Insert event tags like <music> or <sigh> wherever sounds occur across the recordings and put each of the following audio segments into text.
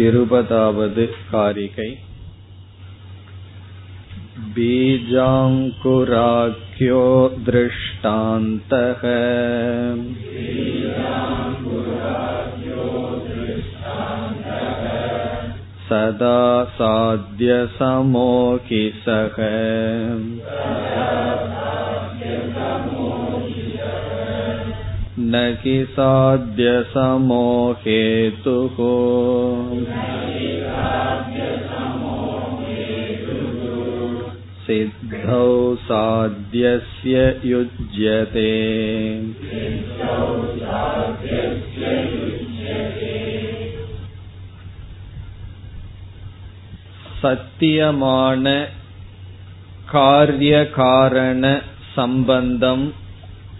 இருपदावद् कारिकै बीजाङ्कुराख्यो दृष्टान्तः सदा साध्यसमोकिसः न हि साध्यसमो हेतुः सिद्धौ साध्यस्य युज्यते சத்தியமான காரிய காரண சம்பந்தம்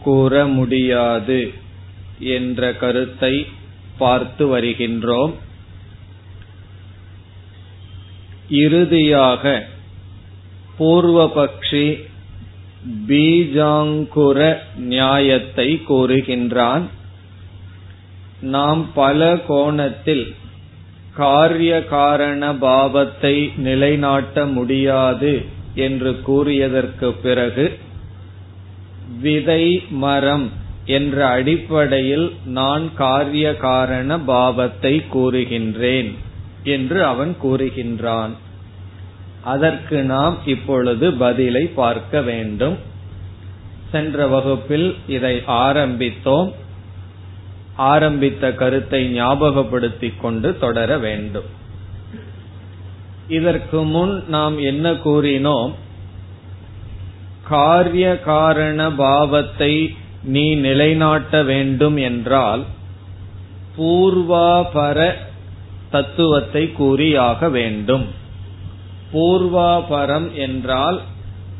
கூற முடியாது என்ற கருத்தை பார்த்து வருகின்றோம். இறுதியாக பூர்வபக்ஷி பீஜாங்குர நியாயத்தை கூறுகின்றான் நாம் பல கோணத்தில் காரிய காரண பாவத்தை நிலைநாட்ட முடியாது என்று கூறியதற்கு பிறகு விதை மரம் என்ற அடிப்படையில் நான் காரிய காரண பாவத்தை கூறுகின்றேன் என்று அவன் கூறுகின்றான். அதற்கு நாம் இப்பொழுது பதிலை பார்க்க வேண்டும். சென்ற வகுப்பில் இதை ஆரம்பித்தோம். ஆரம்பித்த கருத்தை ஞாபகப்படுத்திக் கொண்டு தொடர வேண்டும். இதற்கு முன் நாம் என்ன கூறினோம்? காரிய காரண பாவத்தை நீ நிலைநாட்ட வேண்டும் என்றால் பூர்வாபர தத்துவத்தை கூறியாக வேண்டும். பூர்வாபரம் என்றால்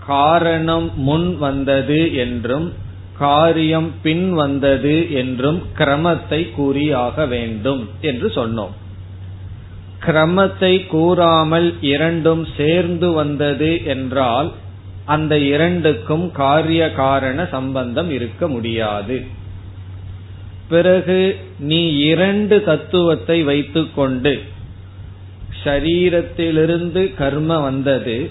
காரணம் முன் வந்தது என்றும் காரியம் பின் வந்தது என்றும் கிரமத்தை கூறியாக வேண்டும் என்று சொன்னோம். கிரமத்தை கூறாமல் இரண்டும் சேர்ந்து வந்தது என்றால் அந்த இரண்டுக்கும் காரிய காரண சம்பந்தம் இருக்க முடியாது. பிறகு நீ இரண்டு தத்துவத்தை வைத்துக்கொண்டு ஷரீரத்திலிருந்து கர்ம வந்தது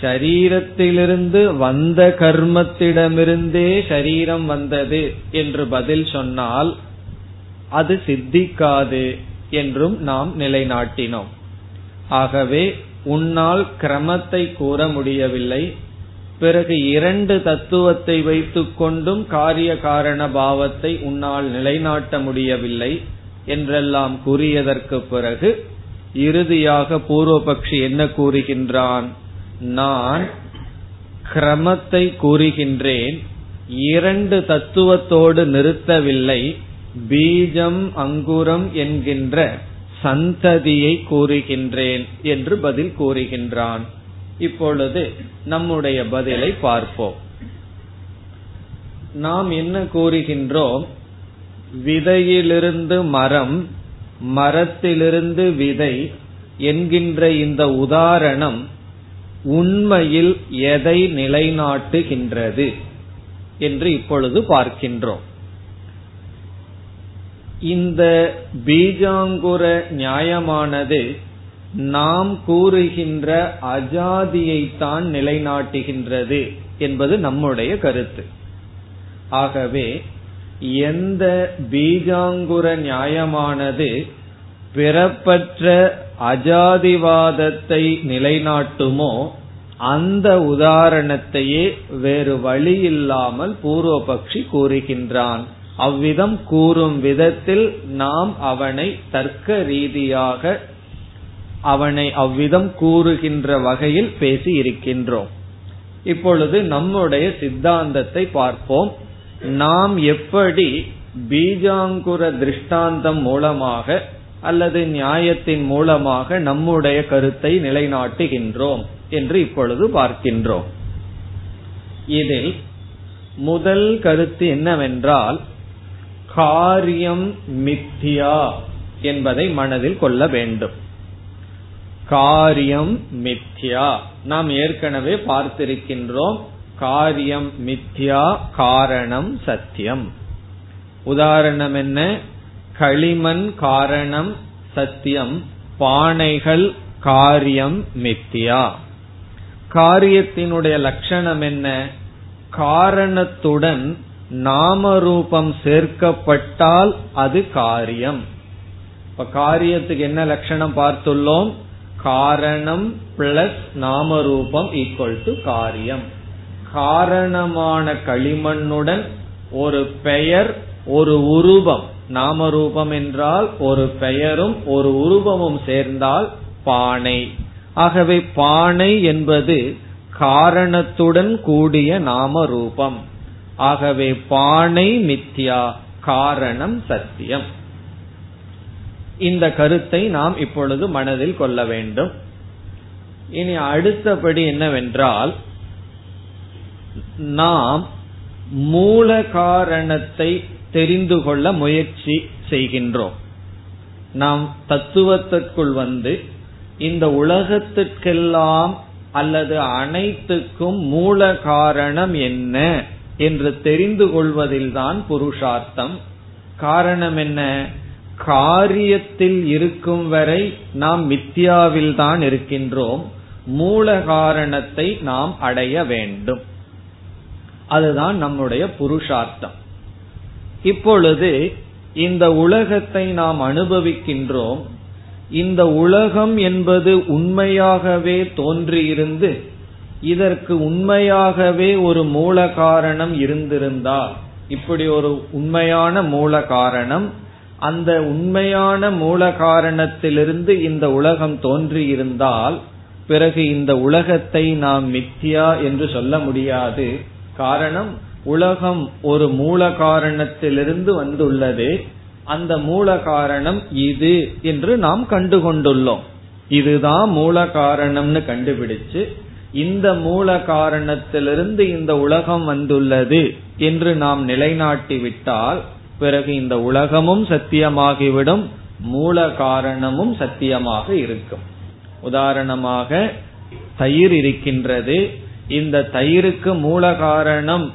ஷரீரத்திலிருந்து வந்த கர்மத்திடமிருந்தே ஷரீரம் வந்தது என்று பதில் சொன்னால் அது சித்திக்காது என்றும் நாம் நிலைநாட்டினோம். ஆகவே உன்னால் கிரமத்தை கூற முடியவில்லை பிறகு இரண்டு தத்துவத்தை வைத்துக் கொண்டும் காரிய காரண பாவத்தை உன்னால் நிலைநாட்ட முடியவில்லை என்றெல்லாம் கூறியதற்கு பிறகு இறுதியாக பூர்வபக்ஷி என்ன கூறுகின்றான்? நான் கிரமத்தை கூறுகின்றேன் இரண்டு தத்துவத்தோடு நிறுத்தவில்லை பீஜம் அங்குரம் என்கின்ற சந்ததியை கூறுகின்றேன் என்று பதில் கூறுகின்றான். இப்பொழுது நம்முடைய பதிலை பார்ப்போம். நாம் என்ன கூறுகின்றோம்? விதையிலிருந்து மரம் மரத்திலிருந்து விதை என்கின்ற இந்த உதாரணம் உண்மையில் எதை நிலைநாட்டுகின்றது என்று இப்பொழுது பார்க்கின்றோம். இந்த பீஜாங்குர நியாயமானது நாம் கூறுகின்ற அஜாதியைத்தான் நிலைநாட்டுகின்றது என்பது நம்முடைய கருத்து. ஆகவே எந்த பீஜாங்குர நியாயமானது பிறப்பற்ற அஜாதிவாதத்தை நிலைநாட்டுமோ அந்த உதாரணத்தையே வேறு வழி இல்லாமல் பூர்வபக்ஷி கூறுகின்றான். அவ்விதம் கூறும் விதத்தில் நாம் அவனை தர்க்க ரீதியாக அவனை அவ்விதம் கூறுகின்ற வகையில் பேசி இருக்கின்றோம். இப்பொழுது நம்முடைய சித்தாந்தத்தை பார்ப்போம். நாம் எப்படி பீஜாங்குர திருஷ்டாந்தம் மூலமாக அல்லது நியாயத்தின் மூலமாக நம்முடைய கருத்தை நிலைநாட்டுகின்றோம் என்று இப்பொழுது பார்க்கின்றோம். இதில் முதல் கருத்து என்னவென்றால் காரியம் மித்தியா என்பதை மனதில் கொள்ள வேண்டும். காரியம் மித்யா. நாம் ஏற்கனவே பார்த்திருக்கின்றோம் காரியம் மித்யா காரணம் சத்தியம். உதாரணம் என்ன? களிமண் காரணம் சத்தியம் பானைகள் காரியம் மித்தியா காரியத்தினுடைய லட்சணம் என்ன? காரணத்துடன் நாமரூபம் சேர்க்கப்பட்டால் அது காரியம். இப்ப காரியத்துக்கு என்ன லட்சணம் பார்த்துள்ளோம்? காரணம் பிளஸ் நாமரூபம் ஈக்குவல் டு காரியம். காரணமான களிமண்ணுடன் ஒரு பெயர் ஒரு உருவம். நாமரூபம் என்றால் ஒரு பெயரும் ஒரு உருவமும் சேர்ந்தால் பானை. ஆகவே பானை என்பது காரணத்துடன் கூடிய நாம ரூபம் ஆகவே பானை மித்யா காரணம் சத்தியம். இந்த கருத்தை நாம் இப்பொழுது மனதில் கொள்ள வேண்டும். இனி அடுத்தபடி என்னவென்றால் நாம் மூல காரணத்தை தெரிந்து கொள்ள முயற்சி செய்கின்றோம். நாம் தத்துவத்திற்குள் வந்து இந்த உலகத்திற்கெல்லாம் அல்லது அனைத்துக்கும் மூல காரணம் என்ன என்று தெரிந்து கொள்வதில்தான் புருஷார்த்தம். காரணம் என்ன? காரியத்தில் இருக்கும் வரை நாம் மித்யாவில் தான் இருக்கின்றோம். மூல காரணத்தை நாம் அடைய வேண்டும். அதுதான் நம்முடைய புருஷார்த்தம். இப்பொழுது இந்த உலகத்தை நாம் அனுபவிக்கின்றோம். இந்த உலகம் என்பது உண்மையாகவே தோன்றியிருந்து இதற்கு உண்மையாகவே ஒரு மூல காரணம் இருந்திருந்தால் இப்படி ஒரு உண்மையான மூல காரணம் அந்த உண்மையான மூல காரணத்திலிருந்து இந்த உலகம் தோன்றியிருந்தால் பிறகு இந்த உலகத்தை நாம் மித்தியா என்று சொல்ல முடியாது. காரணம் உலகம் ஒரு மூல காரணத்திலிருந்து வந்துள்ளது. அந்த மூல காரணம் இது என்று நாம் கண்டுகொண்டுள்ளோம். இதுதான் மூல காரணம்னு கண்டுபிடிச்சு இந்த மூல காரணத்திலிருந்து இந்த உலகம் வந்துள்ளது என்று நாம் நிலைநாட்டி விட்டால் பிறகு இந்த உலகமும் சத்தியமாகிவிடும் மூல காரணமும் சத்தியமாக இருக்கும். உதாரணமாக தயிர் இருக்கின்றது. இந்த தயிருக்கு மூல காரணம்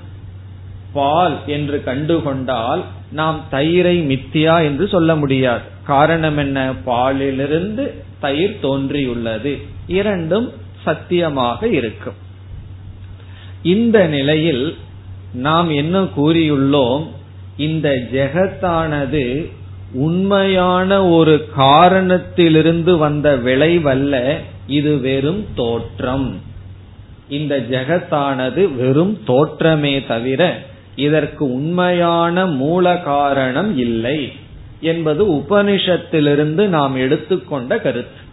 பால் என்று கண்டுகொண்டால் நாம் தயிரை மித்தியா என்று சொல்ல முடியாது. காரணம் என்ன? பாலிலிருந்து தயிர் தோன்றியுள்ளது. இரண்டும் சத்தியமாக இருக்கும். இந்த நிலையில் நாம் என்ன கூறியுள்ளோம்? இந்த ஜெகத்தானது உண்மையான ஒரு காரணத்திலிருந்து வந்த விளைவல்ல இது வெறும் தோற்றம். இந்த ஜெகத்தானது வெறும் தோற்றமே தவிர இதற்கு உண்மையான மூல காரணம் இல்லை என்பது உபனிஷத்திலிருந்து நாம் எடுத்துக்கொண்ட கருத்து.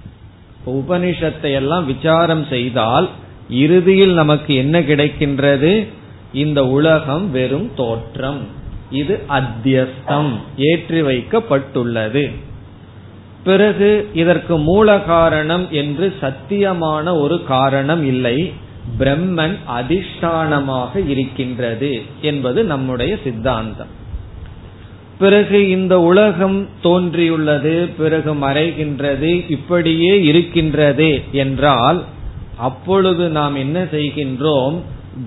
உபனிஷத்தை எல்லாம் விசாரம் செய்தால் இறுதியில் நமக்கு என்ன கிடைக்கின்றது? இந்த உலகம் வெறும் தோற்றம். இது அத்தியஸ்தம் ஏற்றி வைக்கப்பட்டுள்ளது. பிறகு இதற்கு மூல காரணம் என்று சத்தியமான ஒரு காரணம் இல்லை. பிரம்மன் அதிஷ்டானமாக இருக்கின்றது என்பது நம்முடைய சித்தாந்தம். பிறகு இந்த உலகம் தோன்றியுள்ளது பிறகு மறைகின்றது இப்படியே இருக்கின்றது என்றால் அப்பொழுது நாம் என்ன செய்கின்றோம்?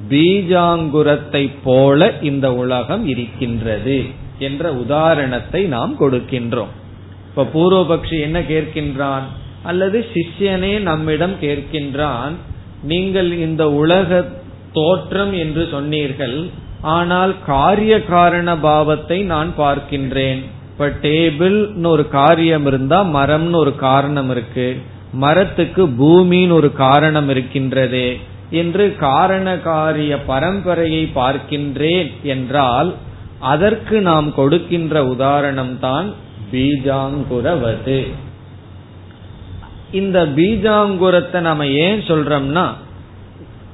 பீஜாங்குரத்தை போல இந்த உலகம் இருக்கின்றது என்ற உதாரணத்தை நாம் கொடுக்கின்றோம். இப்ப பூர்வபக்ஷி என்ன கேட்கின்றான்? அல்லது சிஷ்யனே நம்மிடம் கேட்கின்றான் நீங்கள் இந்த உலக தோற்றம் என்று சொன்னீர்கள் ஆனால் காரிய காரண பாவத்தை நான் பார்க்கின்றேன். இப்ப டேபிள்னு ஒரு காரியம் இருந்தா மரம்னு ஒரு காரணம் இருக்கு மரத்துக்கு பூமின்னு ஒரு காரணம் இருக்கின்றதே என்று காரண காரிய பரம்பரையை பார்க்கின்றேன் என்றால் அதற்கு நாம் கொடுக்கின்ற உதாரணம் தான் பீஜாங்குரவது. இந்த பீஜாங்குரத்தை நம்ம ஏன் சொல்றோம்னா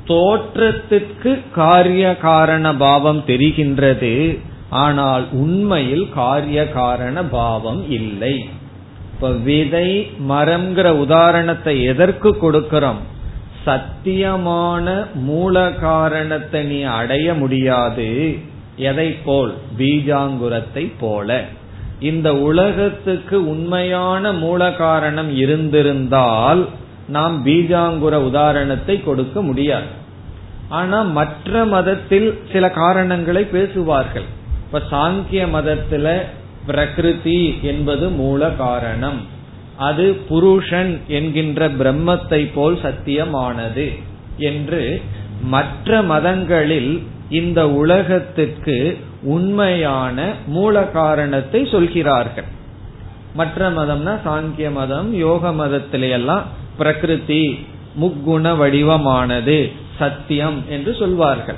தோற்றத்திற்கு காரிய காரண பாவம் தெரிகின்றது ஆனால் உண்மையில் காரிய காரண பாவம் இல்லை. இப்ப விதை மரம்ங்கிற உதாரணத்தை எதற்கு கொடுக்கிறோம்? சத்தியமான மூல காரணத்தை நீ அடைய முடியாது. எதை போல் பீஜாங்குரத்தை போல. இந்த உலகத்துக்கு உண்மையான மூல காரணம் இருந்திருந்தால் நாம் பீஜாங்குர உதாரணத்தை கொடுக்க முடியாது. ஆனா மற்ற மதத்தில் சில காரணங்களை பேசுவார்கள். இப்ப சாங்கிய மதத்துல பிரகிருதி என்பது மூல காரணம். அது புருஷன் என்கின்ற பிரம்மத்தை போல் சத்தியமானது என்று மற்ற மதங்களில் இந்த உலகத்துக்கு உண்மையான மூல காரணத்தை சொல்கிறார்கள். மற்ற மதம்னா சாங்கிய மதம் யோக மதத்திலேயெல்லாம் பிரகிருதி முக்குண வடிவமானது சத்தியம் என்று சொல்வார்கள்.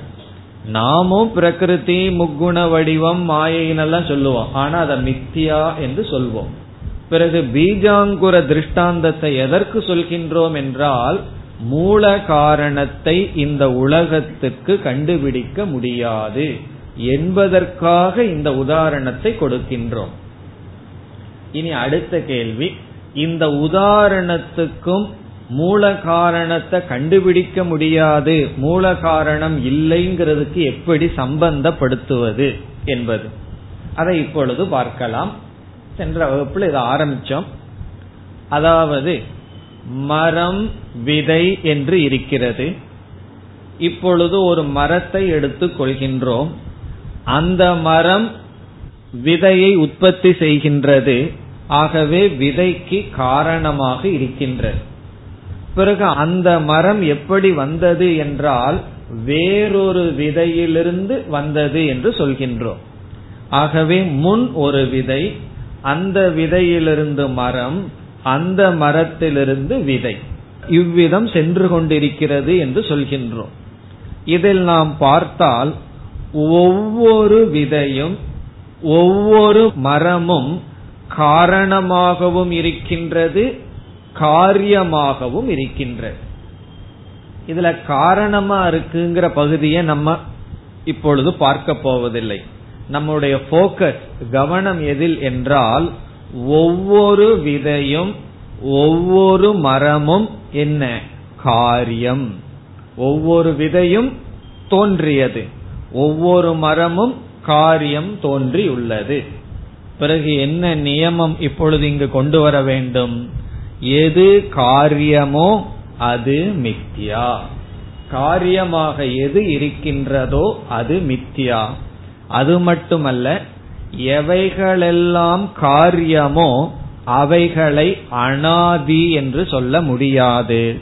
நாமும் பிரகிருதி முக்குண வடிவம் மாயைன்னெல்லாம் சொல்லுவோம். ஆனா அதை மித்தியா என்று சொல்வோம். பிறகு பீஜாங்குர திருஷ்டாந்தத்தை எதற்கு சொல்கின்றோம் என்றால் மூல காரணத்தை இந்த உலகத்துக்கு கண்டுபிடிக்க முடியாது என்பதற்காக இந்த உதாரணத்தை கொடுக்கின்றோம். இனி அடுத்த கேள்வி இந்த உதாரணத்துக்கும் மூல காரணத்தை கண்டுபிடிக்க முடியாது மூல காரணம் இல்லைங்கிறதுக்கு எப்படி சம்பந்தப்படுத்துவது என்பது. அதை இப்பொழுது பார்க்கலாம். சென்ற வகுப்பில் இதை ஆரம்பிச்சோம். அதாவது மரம் விதை என்று இருக்கிறது. இப்பொழுது ஒரு மரத்தை எடுத்துக் கொள்கின்றோம். அந்த மரம் விதையை உற்பத்தி செய்கின்றது. ஆகவே விதைக்கு காரணமாக இருக்கின்றது. பிறகு அந்த மரம் எப்படி வந்தது என்றால் வேறொரு விதையிலிருந்து வந்தது என்று சொல்கின்றோம். ஆகவே முன் ஒரு விதை அந்த விதையிலிருந்து மரம் அந்த மரத்திலிருந்து விதை. இவ்விதம் சென்று கொண்டிருக்கிறது என்று சொல்கின்றோம். இதில் நாம் பார்த்தால் ஒவ்வொரு விதையும் ஒவ்வொரு மரமும் காரணமாகவும் இருக்கின்றது காரியமாகவும் இருக்கின்றது. இதுல காரணமா இருக்குங்கிற பகுதியை நம்ம இப்பொழுது பார்க்க போவதில்லை. நம்முடைய போக்கஸ் கவனம் எதில் என்றால் ஒவ்வொரு விதையும் ஒவ்வொரு மரமும் என்ன? காரியம். ஒவ்வொரு விதையும் தோன்றியது. ஒவ்வொரு மரமும் காரியம் தோன்றியுள்ளது. பிறகு என்ன நியமம் இப்பொழுது இங்கு கொண்டு வர வேண்டும்? எது காரியமோ அது மித்தியா காரியமாக எது இருக்கின்றதோ அது மித்தியா அது மட்டுமல்ல எவைகளெல்லாம் காரியமோ அவைகளை அனாதி என்று சொல்ல முடியாது.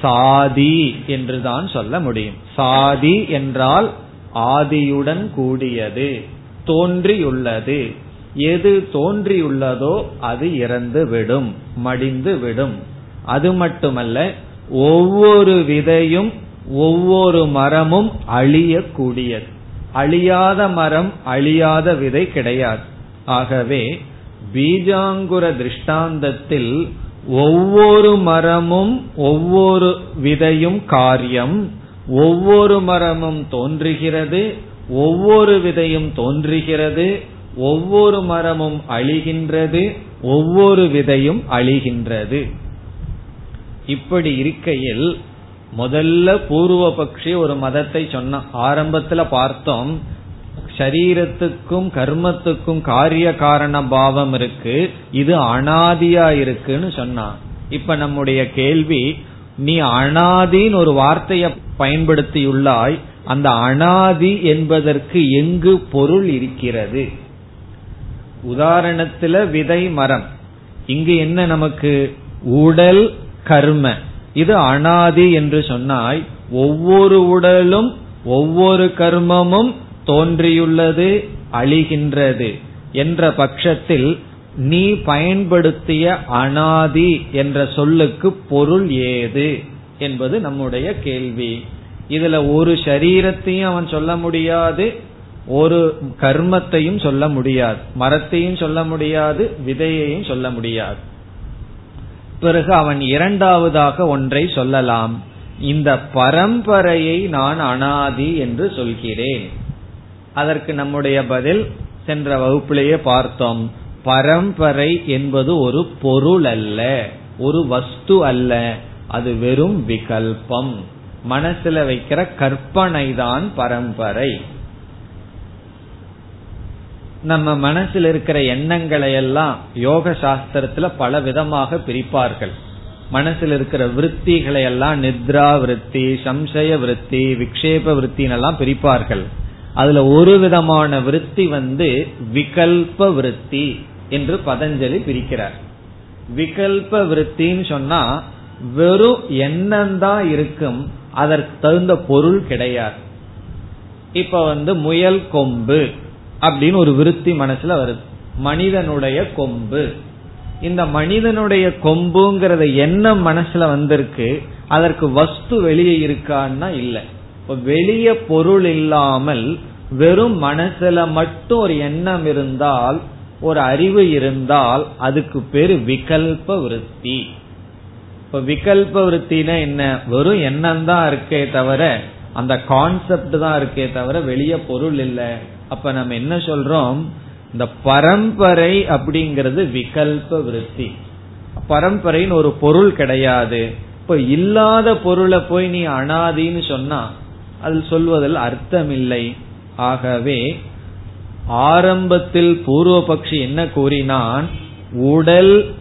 சாதி என்றுதான் சொல்ல முடியும். சாதி என்றால் ஆதியுடன் கூடியது தோன்றியுள்ளது. எது தோன்றியுள்ளதோ அது இறந்து விடும் மடிந்து விடும். அது மட்டுமல்ல ஒவ்வொரு விதையும் ஒவ்வொரு மரமும் அழியக்கூடியது. அழியாத மரம் அழியாத விதை கிடையாது. ஆகவே பீஜாங்குர திருஷ்டாந்தத்தில் ஒவ்வொரு மரமும் ஒவ்வொரு விதையும் காரியம். ஒவ்வொரு மரமும் தோன்றுகிறது ஒவ்வொரு விதையும் தோன்றுகிறது ஒவ்வொரு மரமும் அழிகின்றது ஒவ்வொரு விதையும் அழிகின்றது. இப்படி இருக்கையில் முதல்ல பூர்வ பக்ஷி ஒரு மதத்தை சொன்ன ஆரம்பத்துல பார்த்தோம் சரீரத்துக்கும் கர்மத்துக்கும் காரிய காரண பாவம் இருக்கு இது அனாதியா இருக்குன்னு சொன்னான். இப்ப நம்முடைய கேள்வி நீ அனாதின்னு ஒரு வார்த்தையை பயன்படுத்தியுள்ளாய் அந்த அனாதி என்பதற்கு எங்கு பொருள் இருக்கிறது? உதாரணத்துல விதை மரம். இங்கு என்ன நமக்கு? உடல் கர்ம. இது அனாதி என்று சொன்னால் ஒவ்வொரு உடலும் ஒவ்வொரு கர்மமும் தோன்றியுள்ளது அழிகின்றது என்ற பட்சத்தில் நீ பயன்படுத்திய அனாதி என்ற சொல்லுக்கு பொருள் ஏது என்பது நம்முடைய கேள்வி. இதுல ஒரு சரீரத்தையும் அவன் சொல்ல முடியாது ஒரு கர்மத்தையும் சொல்ல முடியாது மரத்தையும் சொல்ல முடியாது விதையையும் சொல்ல முடியாது. பிறகு அவன் இரண்டாவதாக ஒன்றை சொல்லலாம். இந்த பரம்பரையை நான் அனாதி என்று சொல்கிறேன். அதற்கு நம்முடைய பதில் சென்ற வகுப்பிலேயே பார்த்தோம். பரம்பரை என்பது ஒரு பொருள் அல்ல ஒரு வஸ்து அல்ல அது வெறும் விகல்பம். மனசுல வைக்கிற கற்பனை தான் பரம்பரை. நம்ம மனசில் இருக்கிற எண்ணங்களை எல்லாம் யோக சாஸ்திரத்துல பல விதமாக பிரிப்பார்கள். மனசில் இருக்கிற விற்த்திகளை எல்லாம் நித்ரா விருத்தி சம்சய விருத்தி விக்ஷேப விற்த்தினெல்லாம் பிரிப்பார்கள். அதுல ஒரு விதமான விருத்தி வந்து விகல்ப விருத்தி என்று பதஞ்சலி பிரிக்கிறார். விகல்ப விருத்தின்னு சொன்னா வெறும் எண்ணம் தான் இருக்கும் அதற்கு தகுந்த பொருள் கிடையாது. இப்ப வந்து முயல் கொம்பு. அப்படின்னு ஒரு விருத்தி மனசுல வருது. மனிதனுடைய கொம்பு. இந்த மனிதனுடைய கொம்புங்கிறத எண்ணம் மனசுல வந்திருக்கு? அதற்கு வஸ்து வெளியே இருக்கான்னா இல்ல. இப்ப வெளிய பொருள் இல்லாமல் வெறும் மனசுல மட்டும் ஒரு எண்ணம் இருந்தால் ஒரு அறிவு இருந்தால் அதுக்கு பேரு விகல்ப விருத்தி. இப்ப விகல்ப விருத்தினா என்ன? வெறும் எண்ணம் தான் இருக்கே தவிர அந்த கான்செப்ட் தான் இருக்கே தவிர வெளிய பொருள் இல்லை. அப்ப நம்ம என்ன சொல்றோம்? இந்த பரம்பரை அப்படிங்கிறது விகல்ப விருத்தி. பரம்பரைன்னு ஒரு பொருள் கிடையாது. இப்ப இல்லாத பொருளை போய் நீ அனாதின்னு சொன்னா அது சொல்வதில் அர்த்தமில்லை. ஆகவே ஆரம்பத்தில் பூர்வபக்ஷி என்ன கூறினான்? உடல்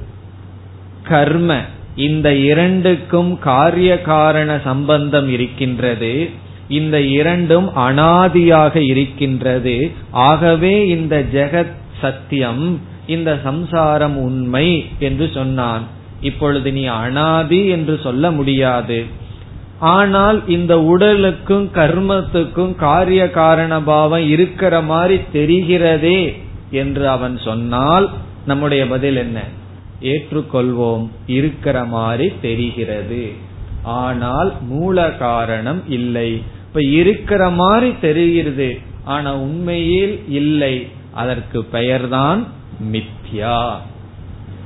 கர்ம இந்த இரண்டுக்கும் காரிய காரண சம்பந்தம் இருக்கின்றது. இந்த இரண்டும் அனாதியாக இருக்கின்றது. ஆகவே இந்த ஜெகத் சத்தியம் இந்த சம்சாரம் உண்மை என்று சொன்னான். இப்பொழுது நீ அனாதி என்று சொல்ல முடியாது. ஆனால் இந்த உடலுக்கும் கர்மத்துக்கும் காரிய காரண பாவம் இருக்கிற மாதிரி தெரிகிறதே என்று அவன் சொன்னால் நம்முடைய பதில் என்ன? ஏற்றுக்கொள்வோம் இருக்கிற மாதிரி தெரிகிறது. ஆனால் மூல காரணம் இல்லை. இப்ப இருக்கிற மாதிரி தெரிகிறது. ஆனா உண்மையில் இல்லை. அதற்கு பெயர்தான் மித்யா.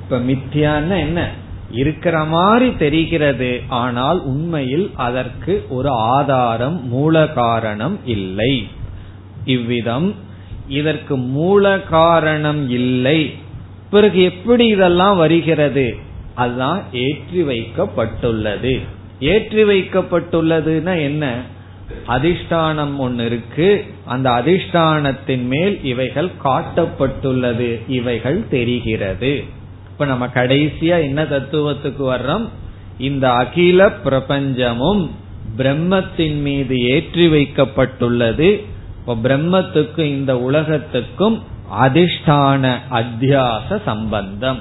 இப்ப மித்யான்னு என்ன? இருக்கிற மாதிரி தெரிகிறது. ஆனால் உண்மையில் அதற்கு ஒரு ஆதாரம் மூல காரணம் இல்லை. இவ்விதம் இதற்கு மூல காரணம் இல்லை. பிறகு எப்படி இதெல்லாம் வருகிறது? அதுதான் ஏற்றி வைக்கப்பட்டுள்ளது. ஏற்றி வைக்கப்பட்டுள்ளதுன்னா என்ன? அதிஷ்டானம் ஒன்னு இருக்கு. அந்த அதிஷ்டானத்தின் மேல் இவைகள் காட்டப்பட்டுள்ளது. இவைகள் தெரிகிறது. இப்ப நம்ம கடைசியா என்ன தத்துவத்துக்கு வர்றோம்? இந்த அகில பிரபஞ்சமும் பிரம்மத்தின் மீது ஏற்றி வைக்கப்பட்டுள்ளது. இப்ப பிரம்மத்துக்கும் இந்த உலகத்துக்கும் அதிஷ்டான அத்தியாச சம்பந்தம்.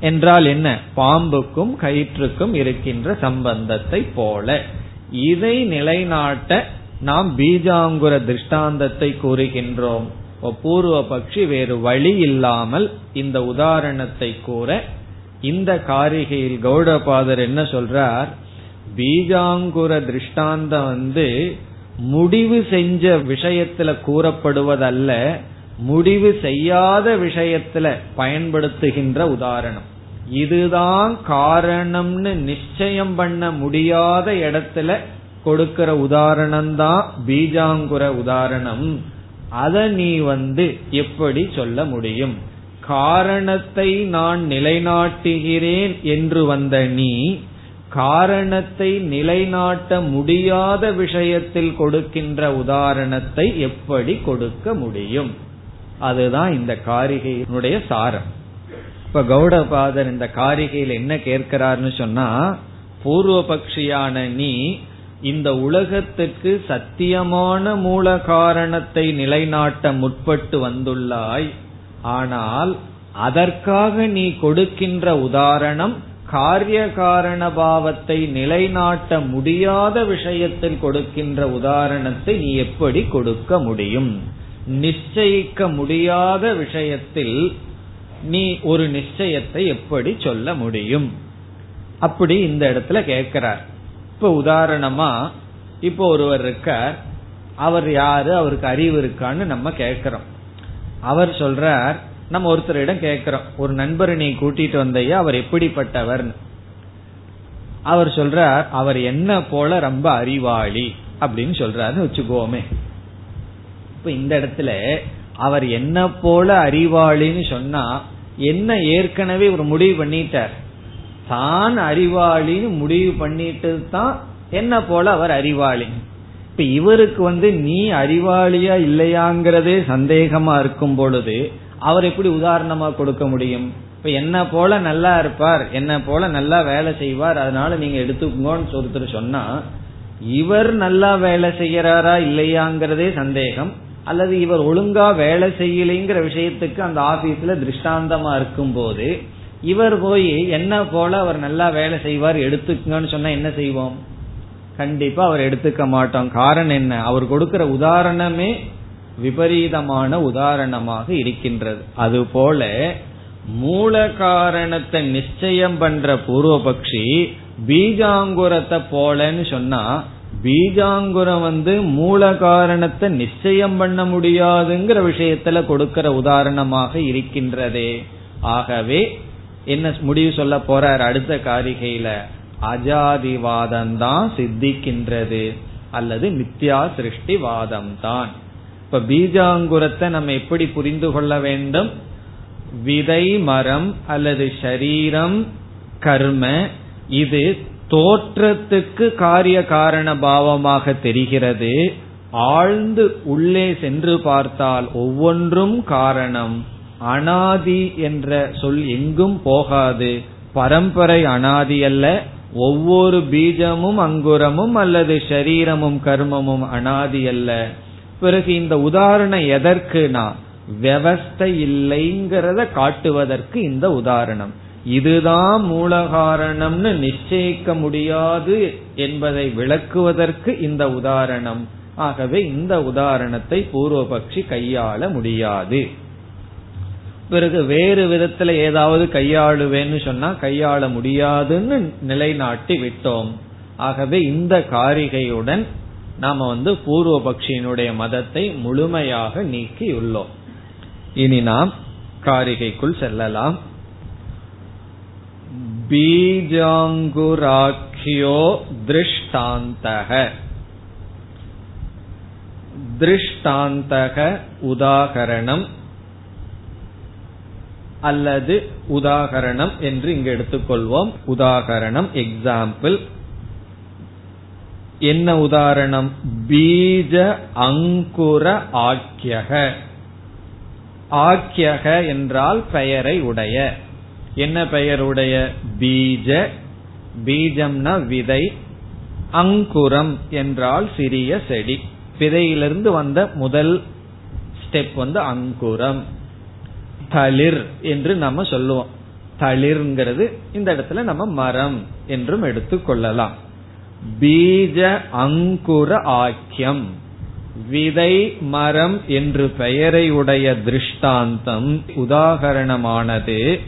என்றால் என்ன? பாம்புக்கும் கயிற்றுக்கும் இருக்கின்ற சம்பந்தத்தை போல. இதை நிலைநாட்ட நாம் பீஜாங்குர திருஷ்டாந்தத்தை கூறுகின்றோம். பூர்வ பட்சி வேறு வழி இல்லாமல் இந்த உதாரணத்தை கூற இந்த காரிகையில் கௌடபாதர் என்ன சொல்றார்? பீஜாங்குர திருஷ்டாந்தம் வந்து முடிவு செஞ்ச விஷயத்துல கூறப்படுவதல்ல முடிவு செய்யாத விஷயத்துல பயன்படுத்துகின்ற உதாரணம். இதுதான் காரணம்னு நிச்சயம் பண்ண முடியாத இடத்துல கொடுக்கிற உதாரணம் தான் பீஜாங்குர உதாரணம். அத நீ வந்து எப்படி சொல்ல முடியும்? காரணத்தை நான் நிலைநாட்டுகிறேன் என்று வந்த நீ காரணத்தை நிலைநாட்ட முடியாத விஷயத்தில் கொடுக்கின்ற உதாரணத்தை எப்படி கொடுக்க முடியும்? அதுதான் இந்த காரிகையினுடைய சாரம். இப்ப கௌடபாதர் இந்த காரிகையில் என்ன கேட்கிறார்னு சொன்னா பூர்வ பக்ஷியான நீ இந்த உலகத்துக்கு சத்தியமான மூல காரணத்தை நிலைநாட்ட முற்பட்டு வந்துள்ளாய். ஆனால் அதற்காக நீ கொடுக்கின்ற உதாரணம் காரிய காரண பாவத்தை நிலைநாட்ட முடியாத விஷயத்தில் கொடுக்கின்ற உதாரணத்தை நீ எப்படி கொடுக்க முடியும்? நிச்சயிக்க முடியாத விஷயத்தில் நீ ஒரு நிச்சயத்தை எப்படி சொல்ல முடியும்? அப்படி இந்த இடத்துல கேட்கிறார். இப்ப உதாரணமா இப்போ ஒருவர் இருக்கார். அவர் யாரு? அவருக்கு அறிவு இருக்கான்னு நம்ம கேட்கிறோம். அவர் சொல்றார் நம்ம ஒருத்தரிடம் கேட்கிறோம். ஒரு நண்பரை நீ கூட்டிட்டு வந்தையா? அவர் எப்படிப்பட்டவர் அவர் சொல்றார் அவர் என்ன போல ரொம்ப அறிவாளி அப்படின்னு சொல்றாருன்னு வச்சுக்கோமே. இப்ப இந்த இடத்துல அவர் என்ன போல அறிவாளின்னு சொன்னா என்ன ஏற்கனவே ஒரு முடிவு பண்ணிட்டார். தான் அறிவாளின்னு முடிவு பண்ணிட்டு தான் என்ன போல அவர் அறிவாளி. இப்ப இவருக்கு வந்து நீ அறிவாளியா இல்லையாங்கிறதே சந்தேகமா இருக்கும் பொழுது அவர் எப்படி உதாரணமா கொடுக்க முடியும்? இப்ப என்ன போல நல்லா இருப்பார் என்ன போல நல்லா வேலை செய்வார் அதனால நீங்க எடுத்துக்கோன்னு ஒருத்தர் சொன்னா இவர் நல்லா வேலை செய்யறாரா இல்லையாங்கிறதே சந்தேகம். அல்லது இவர் ஒழுங்கா வேலை செய்யலைங்கிற விஷயத்துக்கு அந்த ஆபீஸ்ல திருஷ்டாந்தமா இருக்கும் போது இவர் போய் என்ன போல அவர் நல்லா வேலை செய்வார் எடுத்துக்கங்கன்னு சொன்னா என்ன செய்வோம்? கண்டிப்பா அவர் எடுத்துக்க மாட்டோம். காரணம் என்ன? அவர் கொடுக்கிற உதாரணமே விபரீதமான உதாரணமாக இருக்கின்றது. அதுபோல மூல காரணத்தை நிச்சயம் பண்ற பூர்வபக்ஷி பீஜாங்குரத்தை போலன்னு சொன்னா பீஜாங்குரம் வந்து மூல காரணத்தை நிச்சயம் பண்ண முடியாதுங்கிற விஷயத்துல கொடுக்கிற உதாரணமாக இருக்கின்றதே. ஆகவே என்ன முடிவு சொல்ல போறார் அடுத்த காரிகையில? அஜாதிவாதம் தான் சித்திக்கின்றது அல்லது நித்யா சிருஷ்டிவாதம் தான். இப்ப பீஜாங்குரத்தை நம்ம எப்படி புரிந்து கொள்ள வேண்டும்? விதை மரம் அல்லது ஷரீரம் கர்ம இது தோற்றத்துக்கு காரிய காரண பாவமாக தெரிகிறது. ஆழ்ந்து உள்ளே சென்று பார்த்தால் ஒவ்வொன்றும் காரணம். அனாதி என்ற சொல் எங்கும் போகாது. பரம்பரை அனாதி அல்ல. ஒவ்வொரு பீஜமும் அங்குரமும் அல்லது ஷரீரமும் கர்மமும் அனாதி அல்ல. பிறகு இந்த உதாரணம் எதற்குனா விவஸ்தை இல்லைங்கிறத காட்டுவதற்கு இந்த உதாரணம். இதுதான் மூல காரணம்னு நிச்சயிக்க முடியாது என்பதை விளக்குவதற்கு இந்த உதாரணம். ஆகவே இந்த உதாரணத்தை பூர்வபக்ஷி கையாள முடியாது. பிறகு வேறு விதத்துல ஏதாவது கையாளுவேன்னு சொன்னா கையாள முடியாதுன்னு நிலைநாட்டி விட்டோம். ஆகவே இந்த காரிகையுடன் நாம வந்து பூர்வபக்ஷியினுடைய மதத்தை முழுமையாக நீக்கியுள்ளோம். இனி நாம் காரிகைக்குள் செல்லலாம். பீஜாங்குராக்கியோ திருஷ்டாந்தக திருஷ்டாந்தக உதாகரணம் அல்லது உதாகரணம் என்று இங்கு எடுத்துக்கொள்வோம். உதாகரணம் எக்ஸாம்பிள் என்ன உதாரணம்? பீஜ அங்குர ஆக்கியக ஆக்கியக என்றால் பெயரை உடைய. என்ன பெயருடைய பீஜ? பீஜம்னா விதை அங்குரம் என்றால் சிறிய செடி. விதையிலிருந்து வந்த முதல் ஸ்டெப் வந்து அங்குரம். தளிர் என்று நம்ம சொல்லுவோம். தளிர்ங்கிறது இந்த இடத்துல நம்ம மரம் என்றும் எடுத்துக்கொள்ளலாம் பீஜ அங்குர ஆக்கியம். விதை மரம் என்று பெயரை உடைய திருஷ்டாந்தம் உதாகரணமானது.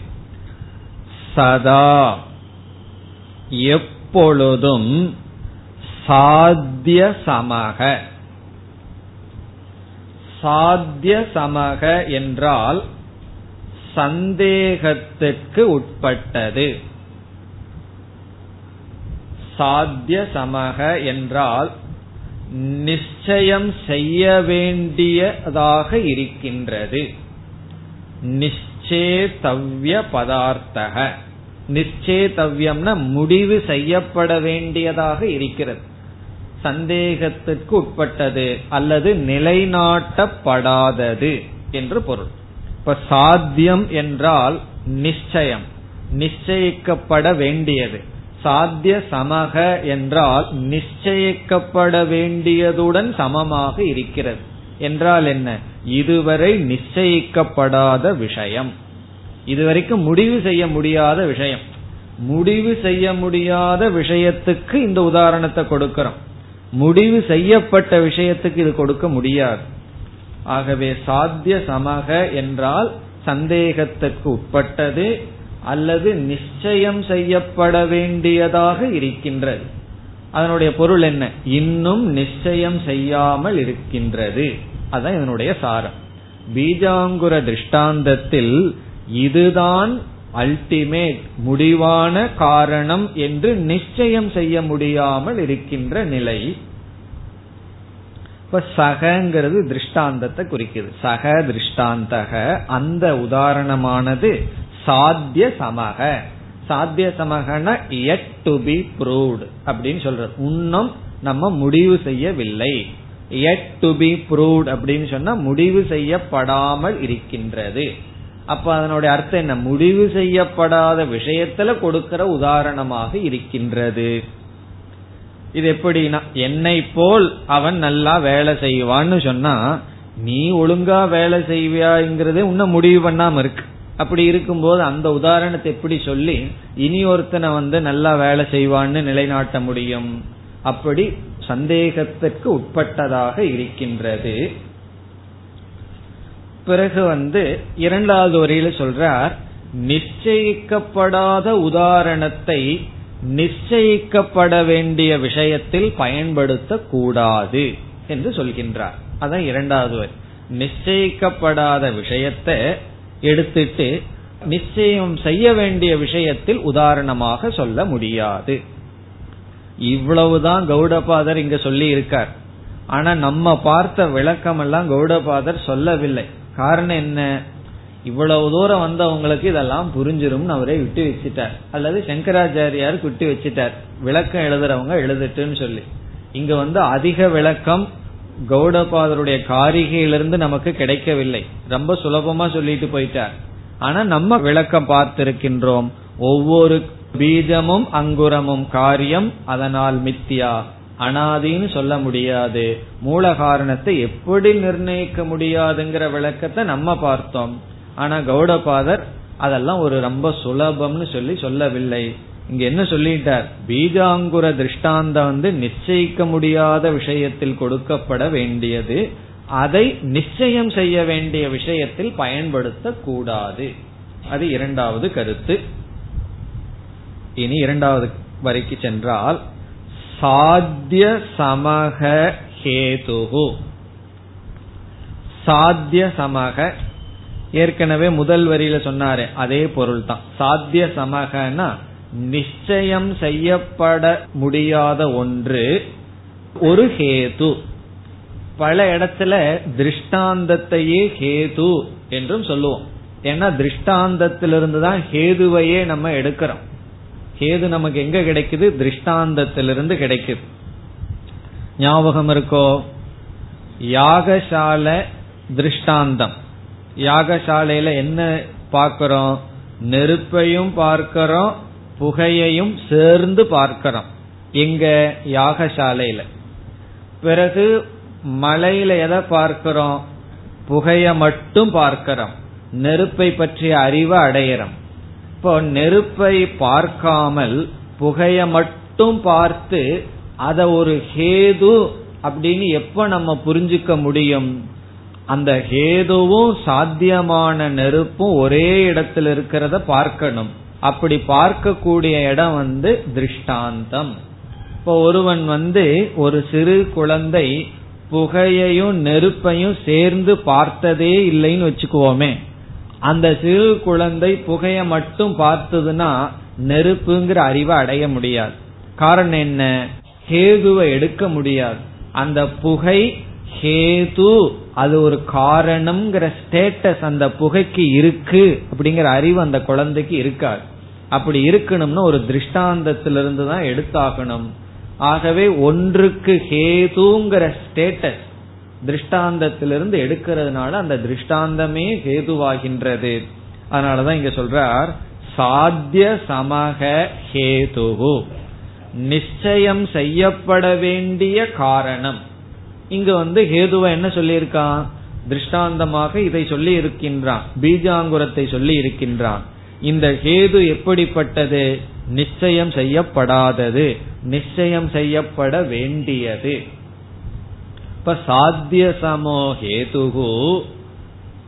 சதா. எப்பொழுதும் சாத்திய சமக. சாத்திய சமக என்றால் சந்தேகத்திற்கு உட்பட்டது. சாத்திய சமக என்றால் நிச்சயம் செய்ய வேண்டியதாக இருக்கின்றது. நிச்சேதவ்ய பதார்த்தக. நிச்சேதவ்யம்னா முடிவு செய்யப்பட வேண்டியதாக இருக்கிறது. சந்தேகத்திற்கு உட்பட்டது அல்லது நிலைநாட்டப்படாதது என்று பொருள். இப்ப சாத்தியம் என்றால் நிச்சயம் நிச்சயிக்கப்பட வேண்டியது. சாத்திய சமக என்றால் நிச்சயிக்கப்பட வேண்டியதுடன் சமமாக இருக்கிறது. என்றால் என்ன? இதுவரை நிச்சயிக்கப்படாத விஷயம். இதுவரைக்கும் முடிவு செய்ய முடியாத விஷயம். முடிவு செய்ய முடியாத விஷயத்துக்கு இந்த உதாரணத்தை கொடுக்கிறோம். முடிவு செய்யப்பட்ட விஷயத்துக்கு இது கொடுக்க முடியாது. ஆகவே சாத்திய சமக என்றால் சந்தேகத்துக்கு உட்பட்டது அல்லது நிச்சயம் செய்யப்பட வேண்டியதாக இருக்கின்றது. அதனுடைய பொருள் என்ன? இன்னும் நிச்சயம் செய்யாமல் இருக்கின்றது. அதான் இதனுடைய சாரம். பீஜாங்குர திருஷ்டாந்தத்தில் இதுதான் அல்டிமேட் முடிவான காரணம் என்று நிச்சயம் செய்ய முடியாமல் இருக்கின்ற நிலை. இப்ப சகங்கிறது திருஷ்டாந்தத்தை குறிக்குது. சக திருஷ்டாந்தக அந்த உதாரணமானது சாத்திய சமக. சாத்திய சமகன எட் டு பி ப்ரூவ்டு அப்படின்னு சொல்றது இன்னும் நம்ம முடிவு செய்யவில்லை. எட் டு பி ப்ரூவ்ட் அப்படின்னு சொன்னா முடிவு செய்யப்படாமல் இருக்கின்றது. அப்ப அதனுடைய அர்த்தம் என்ன? முடிவு செய்யப்படாத விஷயத்துல கொடுக்கிற உதாரணமாக இருக்கின்றது. இது எப்படின்னா என்னை போல் அவன் நல்லா வேலை செய்வான்னு சொன்னா நீ ஒழுங்கா வேலை செய்வியாங்கிறது இன்னும் முடிவு பண்ணாம இருக்கு. அப்படி இருக்கும்போது அந்த உதாரணத்தை எப்படி சொல்லி இனி ஒருத்தனை வந்து நல்லா வேலை செய்வான்னு நிலைநாட்ட முடியும்? அப்படி சந்தேகத்திற்கு உட்பட்டதாக இருக்கின்றது. பிறகு வந்து இரண்டாவது வரியில சொல்றார் நிச்சயிக்கப்படாத உதாரணத்தை நிச்சயிக்கப்பட வேண்டிய விஷயத்தில் பயன்படுத்த கூடாது என்று சொல்கின்றார். அதான் இரண்டாவது வரி. நிச்சயிக்கப்படாத விஷயத்தை எடுத்துட்டு நிச்சயம் செய்ய வேண்டிய விஷயத்தில் உதாரணமாக சொல்ல முடியாது. இவ்வளவுதான் கௌடபாதர் இங்க சொல்லி இருக்கார் ஆனா நம்ம பார்த்த விளக்கம் எல்லாம் கௌடபாதர் சொல்லவில்லை. காரணம் என்ன? இவ்வளவு தூரம் வந்தவங்களுக்கு இதெல்லாம் புரிஞ்சிரும் அவரே விட்டு வச்சுட்டார். அல்லது சங்கராச்சாரியாருக்கு விட்டு வச்சுட்டார். விளக்கம் எழுதுறவங்க எழுதட்டுன்னு சொல்லி. இங்க வந்து அதிக விளக்கம் கௌடபாதருடைய காரிகையிலிருந்து நமக்கு கிடைக்கவில்லை. ரொம்ப சுலபமா சொல்லிட்டு போயிட்டார். ஆனா நம்ம விளக்கம் பார்த்திருக்கின்றோம். ஒவ்வொரு பீஜமும் அங்குரமும் காரியம் அதனால் மித்தியா. அனாதின்னு சொல்ல முடியாது. மூல காரணத்தை எப்படி நிர்ணயிக்க முடியாதுங்கிற விளக்கத்தை நம்ம பார்த்தோம். ஆனா கௌடபாதர் அதெல்லாம் ஒரு ரொம்ப சுலபம்னு சொல்லி சொல்லவில்லை. இங்க என்ன சொல்லிட்டார்? பீஜாங்குர திருஷ்டாந்தம் வந்து நிச்சயிக்க முடியாத விஷயத்தில் கொடுக்கப்பட வேண்டியது. அதை நிச்சயம் செய்ய வேண்டிய விஷயத்தில் பயன்படுத்த கூடாது அது இரண்டாவது கருத்து. இனி இரண்டாவது வரைக்கு சென்றால் சாத்திய சமக ஹேதுகு சாத்திய சமக ஏற்கனவே முதல் வரியில சொன்னாரு அதே பொருள் தான் சாத்திய சமகனா நிச்சயம் செய்யப்பட முடியாத ஒன்று ஒரு ஹேது. பல இடத்துல திருஷ்டாந்தத்தையே ஹேது என்றும் சொல்லுவோம். ஏன்னா திருஷ்டாந்தத்திலிருந்து தான் ஹேதுவையே நம்ம எடுக்கிறோம். கேது நமக்கு எங்க கிடைக்குது? திருஷ்டாந்தத்திலிருந்து கிடைக்குது. ஞாபகம் இருக்கோ? யாகசால திருஷ்டாந்தம். யாகசாலையில என்ன பார்க்கிறோம்? நெருப்பையும் பார்க்கிறோம் புகையையும் சேர்ந்து பார்க்கிறோம். எங்க? யாகசாலையில. பிறகு மலையில எதை பார்க்கிறோம்? புகைய மட்டும் பார்க்கிறோம். நெருப்பை பற்றிய அறிவை அடையிறோம். இப்போ நெருப்பை பார்க்காமல் புகைய மட்டும் பார்த்து அத ஒரு ஹேது அப்படின்னு எப்ப நம்ம புரிஞ்சுக்க முடியும்? அந்த ஹேதுவும் சாத்தியமான நெருப்பும் ஒரே இடத்துல இருக்கிறத பார்க்கணும். அப்படி பார்க்கக்கூடிய இடம் வந்து திருஷ்டாந்தம். இப்போ ஒருவன் வந்து ஒரு சிறு குழந்தை புகையையும் நெருப்பையும் சேர்ந்து பார்த்ததே இல்லைன்னு வச்சுக்குவோமே. அந்த சிறு குழந்தை புகைய மட்டும் பார்த்ததுன்னா நெருப்புங்கிற அறிவை அடைய முடியாது. காரணம் என்ன? ஹேதுவை எடுக்க முடியாது. அந்த புகை ஹேது அது ஒரு காரணம்ங்கிற ஸ்டேட்டஸ் அந்த புகைக்கு இருக்கு அப்படிங்கிற அறிவு அந்த குழந்தைக்கு இருக்காது. அப்படி இருக்கணும்னா ஒரு திருஷ்டாந்தத்திலிருந்து தான் எடுத்தாகணும். ஆகவே ஒன்றுக்கு ஹேதுங்கிற ஸ்டேட்டஸ் திருஷ்டாந்தத்திலிருந்து எடுக்கிறதுனால அந்த திருஷ்டாந்தமே ஹேதுவாகின்றது. அதனாலதான் இங்க சொல்றார் சாத்திய சமக ஹேதுகு நிச்சயம் செய்யப்பட வேண்டிய காரணம். இங்க வந்து ஹேதுவ என்ன சொல்லியிருக்கான்? திருஷ்டாந்தமாக இதை சொல்லி இருக்கின்றான் பீஜாங்குரத்தை சொல்லி இருக்கின்றான் இந்த ஹேது எப்படிப்பட்டது? நிச்சயம் செய்யப்படாதது. நிச்சயம் செய்யப்பட வேண்டியது. இப்ப சாத்திய சமோ ஹேதுகு.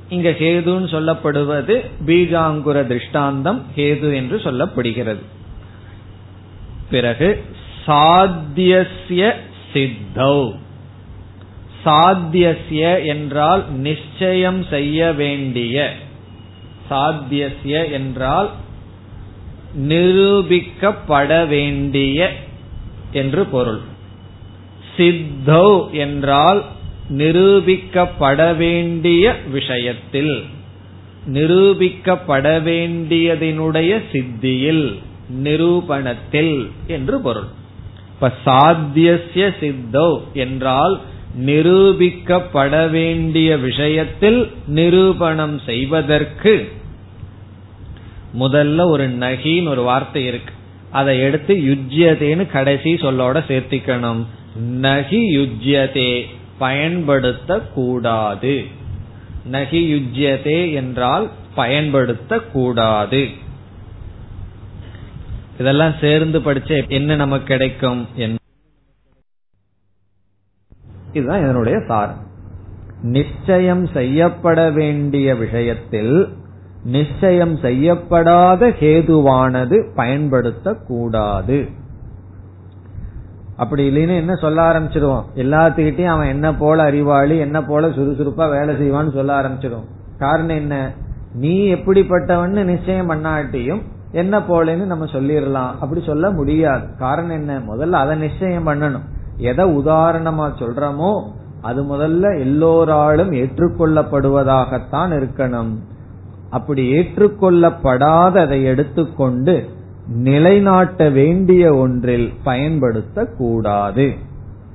இங்க ஹேதுன்னு சொல்லப்படுவது பீஜாங்குர திருஷ்டாந்தம் ஹேது என்று சொல்லப்படுகிறது. பிறகு சாத்தியசிய சித்தௌ. சாத்தியசிய என்றால் நிச்சயம் செய்ய வேண்டிய. சாத்தியசிய என்றால் நிரூபிக்கப்பட வேண்டிய என்று பொருள். சித்தௌ என்றால் நிரூபிக்கப்பட வேண்டிய விஷயத்தில். நிரூபிக்கப்பட வேண்டியதினுடைய சித்தியில் நிரூபணத்தில் என்று பொருள். இப்ப சாத்தியசிய சித்தோ என்றால் நிரூபிக்கப்பட வேண்டிய விஷயத்தில் நிரூபணம் செய்வதற்கு. முதல்ல ஒரு நகின்னு ஒரு வார்த்தை இருக்கு. அதை எடுத்து யுஜ்யதேன்னு கடைசி சொல்லோட சேர்த்திக்கணும். நகி யுஜ்யதே பயன்படுத்த கூடாது நகி யுஜ்யதே என்றால் பயன்படுத்த கூடாது இதெல்லாம் சேர்ந்து படிச்ச என்ன நமக்கு கிடைக்கும் இதுதான் இதனுடைய சாரம். நிச்சயம் செய்யப்பட வேண்டிய விஷயத்தில் நிச்சயம் செய்யப்படாத ஹேதுவானது பயன்படுத்தக்கூடாது. அப்படி இல்லைன்னு என்ன சொல்ல ஆரம்பிச்சிருவோம்? எல்லாத்துக்கிட்டையும் அவன் என்ன போல அறிவாளி என்ன போல சுறுசுறுப்பா வேலை செய்வான்னு சொல்ல ஆரம்பிச்சிடும் காரணம் என்ன? நீ எப்படிப்பட்டவன்னு நிச்சயம் பண்ணாட்டியும் என்ன போலன்னு நம்ம சொல்லிடலாம். அப்படி சொல்ல முடியாது. காரணம் என்ன? முதல்ல அதை நிச்சயம் பண்ணணும். எதை உதாரணமா சொல்றோமோ அது முதல்ல எல்லோராலும் ஏற்றுக்கொள்ளப்படுவதாகத்தான் இருக்கணும். அப்படி ஏற்றுக்கொள்ளப்படாததை எடுத்துக்கொண்டு நிலைநாட்ட வேண்டிய ஒன்றில் பயன்படுத்த கூடாது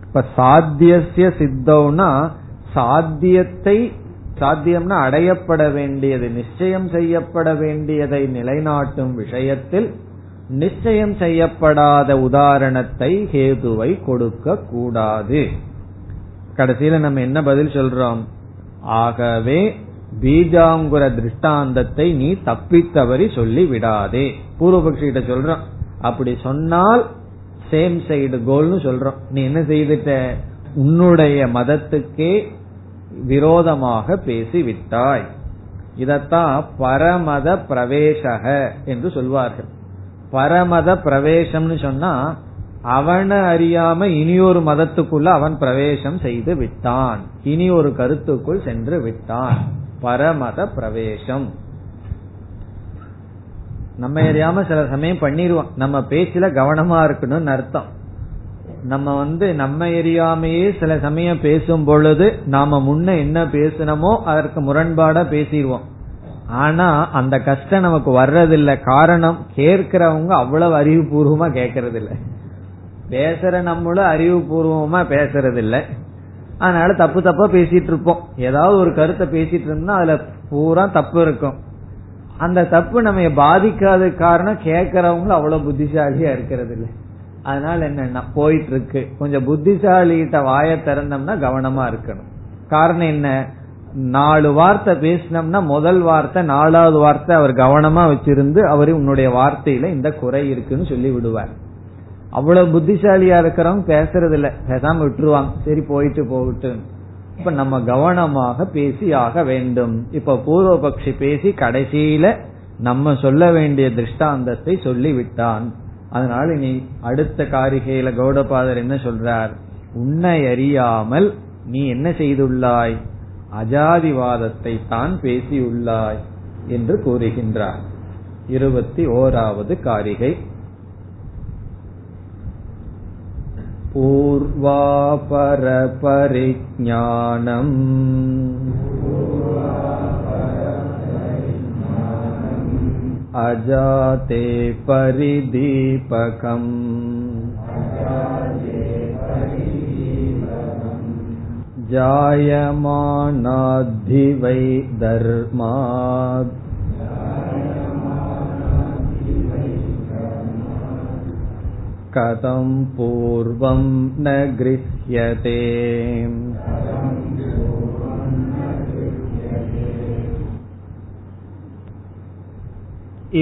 இப்ப சாத்தியசிய சித்தம்னா சாத்தியத்தை சாத்தியம்னா அடையப்பட வேண்டியது நிச்சயம் செய்யப்பட வேண்டியதை நிலைநாட்டும் விஷயத்தில் நிச்சயம் செய்யப்படாத உதாரணத்தை ஹேதுவை கொடுக்க கூடாது கடைசியில நம்ம என்ன பதில் சொல்றோம்? ஆகவே பீஜாங்குர திருஷ்டாந்தத்தை நீ தப்பித்தவரி சொல்லி விடாதே பூர்வபக்ஷி கிட்ட சொல்றோம். அப்படி சொன்னால் சேம் சைடு கோல்னு சொல்றோம். நீ என்ன செய்துட்ட? உன்னுடைய மதத்துக்கே விரோதமாக பேசி விட்டாய் இதத்தான் பரமத பிரவேசக என்று சொல்வார்கள். பரமத பிரவேசம்னு சொன்னா அவனை அறியாம இனியொரு மதத்துக்குள்ள அவன் பிரவேசம் செய்து விட்டான். இனி ஒரு கருத்துக்குள் சென்று விட்டான். பரமத பிரவேசம் நம்ம அறியாம சில சமயம் பண்ணிடுவோம் நம்ம பேச்சுல கவனமா இருக்கணும்னு அர்த்தம். நம்ம வந்து நம்ம எரியாமையே சில சமயம் பேசும் பொழுது நாம முன்ன என்ன பேசணுமோ அதற்கு முரண்பாடா பேசிடுவோம். ஆனா அந்த கஷ்டம் நமக்கு வர்றதில்லை. காரணம் கேட்கிறவங்க அவ்வளவு அறிவுபூர்வமா கேட்கறது இல்ல பேசுற நம்மளும் அறிவுபூர்வமா பேசுறது அதனால தப்பு தப்பா பேசிட்டு இருப்போம். ஏதாவது ஒரு கருத்தை பேசிட்டு இருந்தோம்னா அதுல பூரா தப்பு இருக்கும். அந்த தப்பு நம்ம பாதிக்காத காரணம் கேட்கறவங்களும் அவ்வளவு புத்திசாலியா இருக்கிறது இல்லை அதனால என்னன்னா போயிட்டு இருக்கு கொஞ்சம் புத்திசாலிகிட்ட வாய திறந்தோம்னா கவனமா இருக்கணும். காரணம் என்ன? நாலு வார்த்தை பேசினோம்னா முதல் வார்த்தை நாலாவது வார்த்தை அவர் கவனமா வச்சிருந்து அவரு உன்னுடைய வார்த்தையில இந்த குறை இருக்குன்னு சொல்லி விடுவார் அவ்வளவு புத்திசாலியா இருக்கிறவங்க பேசுறது இல்ல பேசாம விட்டுருவாங்க. சரி போயிட்டு போகட்டு. இப்ப நம்ம கவனமாக பேசி ஆக வேண்டும். இப்ப பூர்வபக்ஷி பேசி கடைசியில நம்ம சொல்ல வேண்டிய திருஷ்டாந்தத்தை சொல்லிவிட்டான். அதனால நீ அடுத்த காரிகையில கௌடபாதர் என்ன சொல்றார்? உன்னை அறியாமல் நீ என்ன செய்துள்ளாய்? அஜாதிவாதத்தை தான் பேசியுள்ளாய் என்று கூறுகின்றார். இருபத்தி ஓராவது காரிகை. पूर्वापरपरिज्ञानम् अजाते परिदीपकम् जायमानाद्धि वै धर्मात् कथं पूर्वं न गृह्यते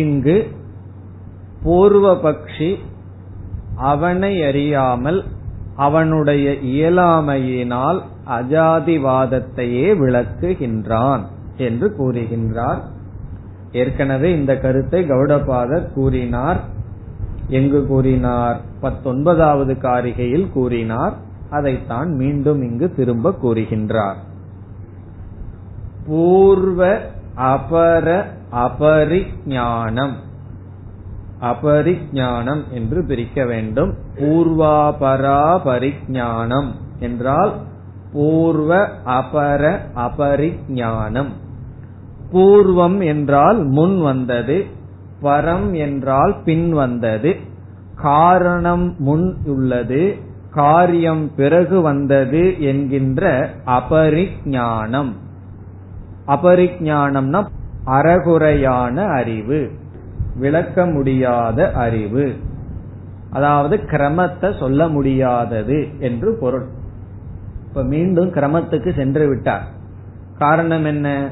இங்கு பூர்வபக்ஷி அவனை அறியாமல் அவனுடைய இயலாமையினால் அஜாதிவாதத்தையே விளக்குகின்றான் என்று கூறுகின்றார் ஏற்கனவே இந்த கருத்தை கௌடபாதர் கூறினார் எங்கு கூறினார்? பத்தொன்பதாவது காரிகையில் கூறினார். அதைத்தான் மீண்டும் இங்கு திரும்ப கூறுகின்றார். பூர்வ அபர அபரிஞானம் அபரிஞானம் என்று பிரிக்க வேண்டும். பூர்வாபரா பரிஞானம் என்றால் பூர்வ அபர அபரிஞானம் பூர்வம் என்றால் முன் வந்தது பரம் என்றால் பின் வந்தது காரணம் முன் உள்ளது காரியம் பிறகு வந்தது என்கின்ற அபரிஞானம் அபரிஞானம்னா அறகுறையான அறிவு விளக்க முடியாத அறிவு. அதாவது கிரமத்தை சொல்ல முடியாதது என்று பொருள். இப்ப மீண்டும் கிரமத்துக்கு சென்று விட்டார். காரணம் என்ன?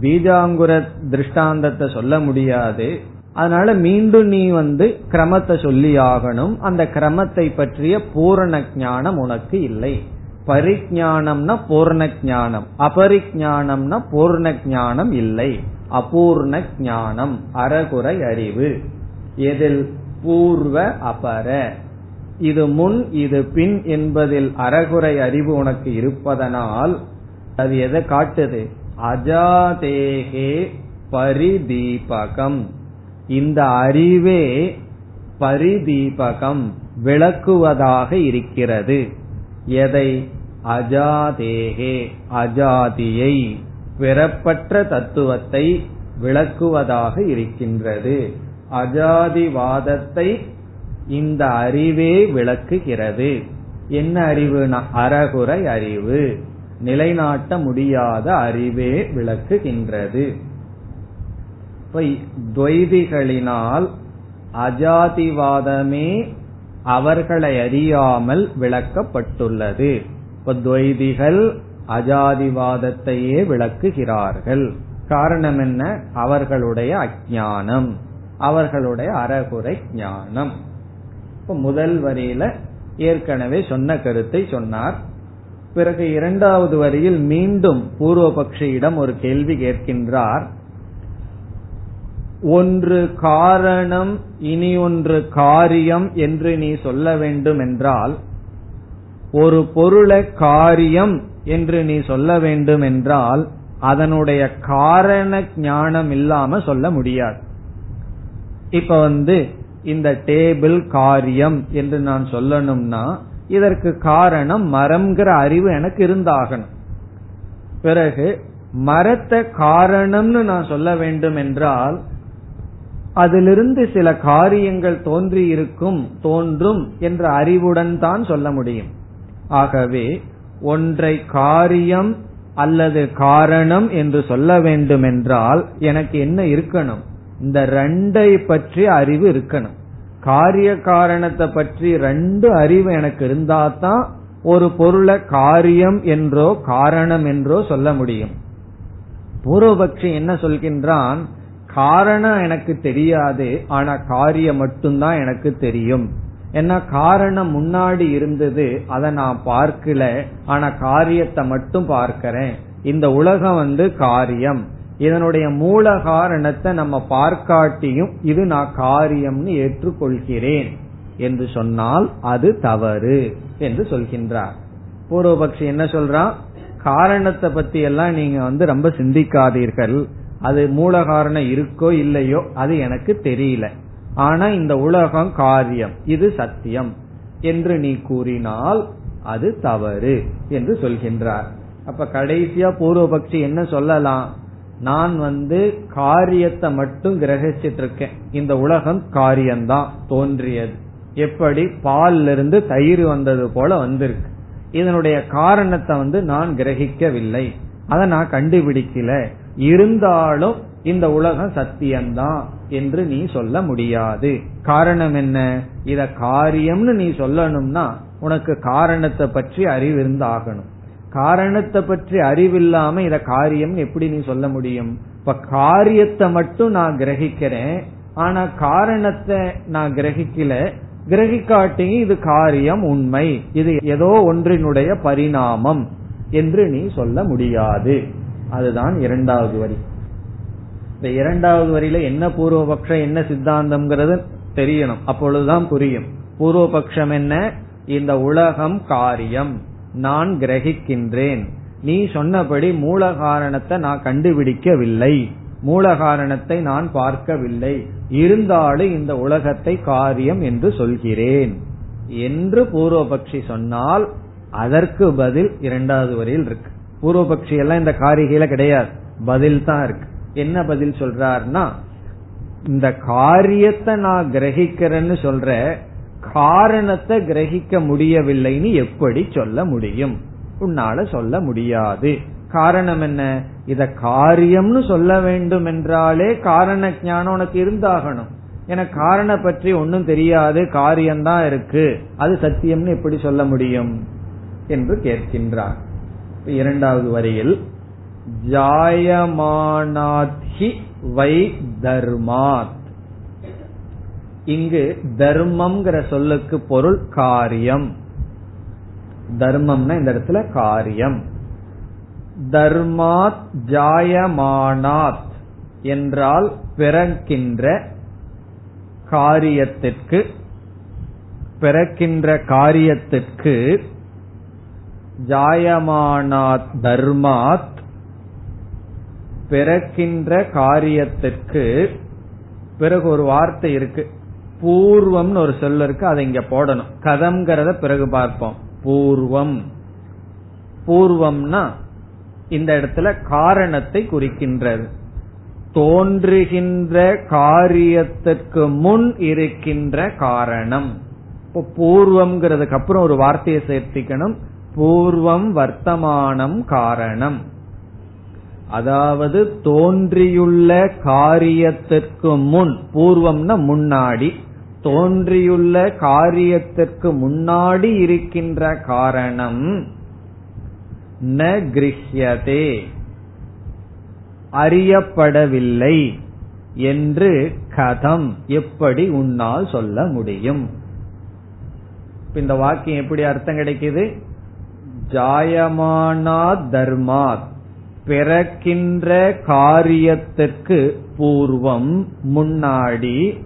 பீஜாங்குர திருஷ்டாந்தத்தை சொல்ல முடியாது. அதனால மீண்டும் நீ வந்து கிரமத்தை சொல்லி ஆகணும் அந்த கிரமத்தை பற்றிய பூரண ஞானம் உனக்கு இல்லை. பரிஜானம்னா பூர்ண ஞானம். அபரிஜானம்னா பூர்ண ஞானம் இல்லை. அபூர்ண ஞானம். அறகுறை அறிவு. எதில்? பூர்வ அபர. இது முன் இது பின் என்பதில் அறகுறை அறிவு உனக்கு இருப்பதனால் அது எதை காட்டுது? அஜாதேகே பரிதீபகம். இந்த அறிவே பரிதீபகம் விளக்குவதாக இருக்கிறது. எதை? அஜாதேகே அஜாதியை பிறப்பற்ற தத்துவத்தை விளக்குவதாக இருக்கின்றது. அஜாதிவாதத்தை இந்த அறிவே விளக்குகிறது. என்ன அறிவுனா? அறகுறை அறிவு. நிலைநாட்ட முடியாத அறிவே விளக்குகின்றது. துவைதிகளினால் அஜாதிவாதமே அவர்களை அறியாமல் விளக்கப்பட்டுள்ளது. இப்ப துவைதிகள் அஜாதிவாதத்தையே விளக்குகிறார்கள். காரணம் என்ன? அவர்களுடைய அஜானம் அவர்களுடைய அறகுறை ஞானம். இப்ப முதல் வரியில ஏற்கனவே சொன்ன கருத்தை சொன்னார். பிறகு இரண்டாவது வரியில் மீண்டும் பூர்வபக்ஷியிடம் ஒரு கேள்வி கேட்கின்றார். ஒன்று காரணம் இனி ஒன்று காரியம் என்று நீ சொல்ல வேண்டும் என்றால் ஒரு பொருளை காரியம் என்று நீ சொல்ல வேண்டும் என்றால் அதனுடைய காரண ஞானம் இல்லாம சொல்ல முடியாது. இப்ப வந்து இந்த டேபிள் காரியம் என்று நான் சொல்லணும்னா இதற்கு காரணம் மரம்ங்கிற அறிவு எனக்கு இருந்தாகணும். பிறகு மரத்தை காரணம்னு நான் சொல்ல வேண்டும் என்றால் அதிலிருந்து சில காரியங்கள் தோன்றியிருக்கும் தோன்றும் என்ற அறிவுடன் தான் சொல்ல முடியும். ஆகவே ஒன்றை காரியம் அல்லது காரணம் என்று சொல்ல வேண்டும் என்றால் எனக்கு என்ன இருக்கணும்? இந்த ரெண்டை பற்றி அறிவு இருக்கணும். காரிய காரணத்தை பற்றி ரெண்டு அறிவு எனக்கு இருந்தா தான் ஒரு பொருளை காரியம் என்றோ காரணம் என்றோ சொல்ல முடியும். பூர்வபக்ஷி என்ன சொல்கின்றான்? காரணம் எனக்கு தெரியாது ஆனா காரியம் மட்டும்தான் எனக்கு தெரியும். ஏன்னா காரணம் முன்னாடி இருந்தது அதை நான் பார்க்கல ஆனா காரியத்தை மட்டும் பார்க்கிறேன். இந்த உலகம் வந்து காரியம். இதனுடைய மூல காரணத்தை நம்ம பார்க்காட்டியும் இது நான் காரியம்னு ஏற்றுக்கொள்கிறேன். என்று சொன்னால் அது தவறு என்று சொல்கின்றார். பூர்வபக்ஷி என்ன சொல்றான்? காரணத்தை பத்தி எல்லாம் நீங்க வந்து ரொம்ப சிந்திக்காதீர்கள். அது மூல காரணம் இருக்கோ இல்லையோ அது எனக்கு தெரியல. ஆனா இந்த உலகம் காரியம் இது சத்தியம் என்று நீ கூறினால் அது தவறு என்று சொல்கின்றார். அப்ப கடைசியா பூர்வபக்ஷி என்ன சொல்லலாம்? நான் வந்து காரியத்தை மட்டும் கிரகிச்சிட்டு இருக்கேன் இந்த உலகம் காரியம்தான் தோன்றியது. எப்படி? பால்ல இருந்து தயிர் வந்தது போல வந்திருக்கு. இதனுடைய காரணத்தை வந்து நான் கிரகிக்கவில்லை. அதை நான் கண்டுபிடிக்கல. இருந்தாலும் இந்த உலகம் சத்தியம்தான் என்று நீ சொல்ல முடியாது. காரணம் என்ன? இத காரியம்னு நீ சொல்லணும்னா உனக்கு காரணத்தை பற்றி அறிவு இருந்தாகணும் காரணத்தை பற்றி அறிவில்லாம இத காரியம் எப்படி நீ சொல்ல முடியும்? இப்ப காரியத்தை மட்டும் நான் கிரகிக்கிறேன் ஆனா காரணத்தை நான் கிரகிக்கல. கிரகிக்காட்டி இது காரியம் உண்மை. இது ஏதோ ஒன்றினுடைய பரிணாமம் என்று நீ சொல்ல முடியாது. அதுதான் இரண்டாவது வரி. இந்த இரண்டாவது வரியில என்ன பூர்வபக்ஷம் என்ன சித்தாந்தம்ங்கிறது தெரியணும். அப்பொழுதுதான் புரியும். பூர்வபக்ஷம் என்ன? இந்த உலகம் காரியம். நான் கிரகிக்கின்றேன். நீ சொன்னபடி மூல காரணத்தை நான் கண்டுபிடிக்கவில்லை. மூல காரணத்தை நான் பார்க்கவில்லை. இருந்தாலும் இந்த உலகத்தை காரியம் என்று சொல்கிறேன். என்று பூர்வபக்ஷி சொன்னால் அதற்கு பதில் இரண்டாவது வரியில் இருக்கு. பூர்வபக்ஷி எல்லாம் இந்த காரிகையில கிடையாது. பதில் தான் இருக்கு. என்ன பதில் சொல்றாருன்னா இந்த காரியத்தை நான் கிரகிக்கிறேன்னு சொல்ற காரணத்தை கிரகிக்க முடியவில்லைன்னு எப்படி சொல்ல முடியும்? உன்னால சொல்ல முடியாது. காரணம் என்ன? இத காரியம்னு சொல்ல வேண்டும் என்றாலே காரண ஞானம் உனக்கு இருந்தாகணும். எனக்கு காரண பற்றி ஒன்னும் தெரியாது காரியம்தான் இருக்கு. அது சத்தியம்னு எப்படி சொல்ல முடியும்? என்று கேட்கின்றார். இரண்டாவது வரியில் ஜாயமானாத்ஹி வை தர்மாத். இங்கு தர்மம்ங்கிற சொல்லுக்கு பொருள் காரியம். தர்மம்னா இந்த இடத்துல காரியம். தர்மாத் ஜாயமானாத் என்றால் பிறக்கின்ற காரியத்திற்கு பிறக்கின்ற காரியத்திற்கு ஜாயமானாத் தர்மாத் பிறக்கின்ற காரியத்திற்கு பிறகு ஒரு வார்த்தை இருக்கு. பூர்வம்னு ஒரு சொல் இருக்கு அதை இங்க போடணும். கதம்ங்கிறத பிறகு பார்ப்போம். பூர்வம். பூர்வம்னா இந்த இடத்துல காரணத்தை குறிக்கின்றது. தோன்றுகின்ற காரியத்திற்கு முன் இருக்கின்ற காரணம். இப்போ பூர்வம்ங்கிறதுக்கு அப்புறம் ஒரு வார்த்தையை சேர்த்திக்கணும். பூர்வம் வர்த்தமானம் காரணம். அதாவது தோன்றியுள்ள காரியத்திற்கு முன் பூர்வம்னா முன்னாடி தோன்றியுள்ள காரியத்திற்கு முன்னாடி இருக்கின்ற காரணம். ந கிரஹியதே. அறியப்படவில்லை என்று கதம் எப்படி உன்னால் சொல்ல முடியும்? இந்த வாக்கியம் எப்படி அர்த்தம் கிடைக்குது? ஜாயமானா தர்மாத். பிறக்கின்ற காரியத்திற்கு பூர்வம் முன்னாடி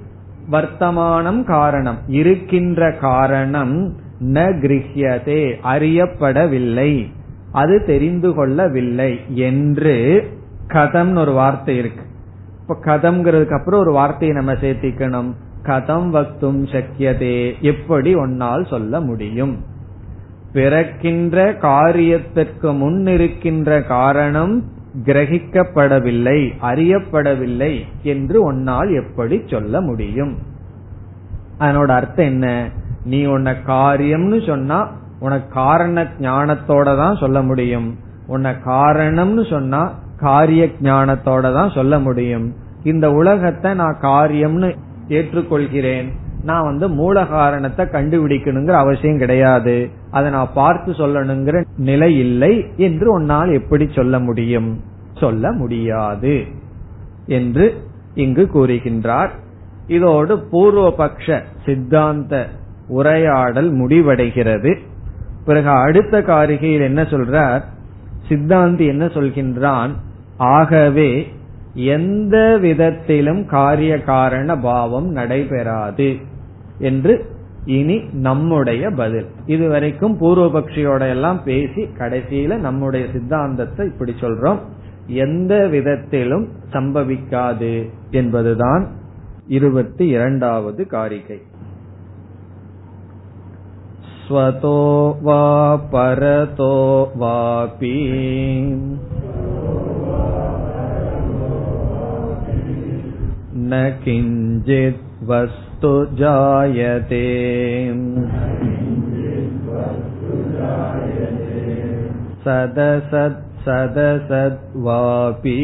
வர்த்தமானம் காரணம். இருக்கின்ற காரணம் ந கிரகியதே அறியப்படவில்லை. அது தெரிந்து கொள்ளவில்லை என்று கதம்னு ஒரு வார்த்தை இருக்கு. இப்ப கதம்ங்கிறதுக்கு அப்புறம் ஒரு வார்த்தையை நம்ம சேர்த்திக்கணும். கதம் வக்தும் சக்கியதே எப்படி ஒன்னால் சொல்ல முடியும். பிறக்கின்ற காரியத்திற்கு முன் இருக்கின்ற காரணம் கிரகிக்கப்படவில்லை அறியப்படவில்லை என்று உன்னால் எப்படி சொல்ல முடியும்? அதனோட அர்த்தம் என்ன? நீ உன்னை காரியம்னு சொன்னா உனக்கு காரண ஞானத்தோட தான் சொல்ல முடியும். உன்னை காரணம்னு சொன்னா காரிய ஞானத்தோட தான் சொல்ல முடியும். இந்த உலகத்தை நான் காரியம்னு ஏற்றுக்கொள்கிறேன். நான் வந்து மூல காரணத்தை கண்டுபிடிக்கணுங்கிற அவசியம் கிடையாது. அதை நான் பார்த்து சொல்லணுங்கிற நிலை இல்லை என்று உன்னால் எப்படி சொல்ல முடியும்? சொல்ல முடியாது என்று இங்கு கூறுகின்றார். இதோடு பூர்வபக்ஷ சித்தாந்த உரையாடல் முடிவடைகிறது. பிறகு அடுத்த காரிகையில் என்ன சொல்றார்? சித்தாந்தி என்ன சொல்கின்றான்? ஆகவே எந்த விதத்திலும் காரிய காரண பாவம் நடைபெறாது. என்று இனி நம்முடைய பதில் இதுவரைக்கும் பூர்வபக்ஷியோட எல்லாம் பேசி கடைசியில நம்முடைய சித்தாந்தத்தை இப்படி சொல்றோம் எந்த விதத்திலும் சம்பவிக்காது என்பதுதான் இருபத்தி இரண்டாவது காரிகை स्वतो वा परतो वापि न किञ्चित् वस्तु जायते सदसत् सदसद्वापि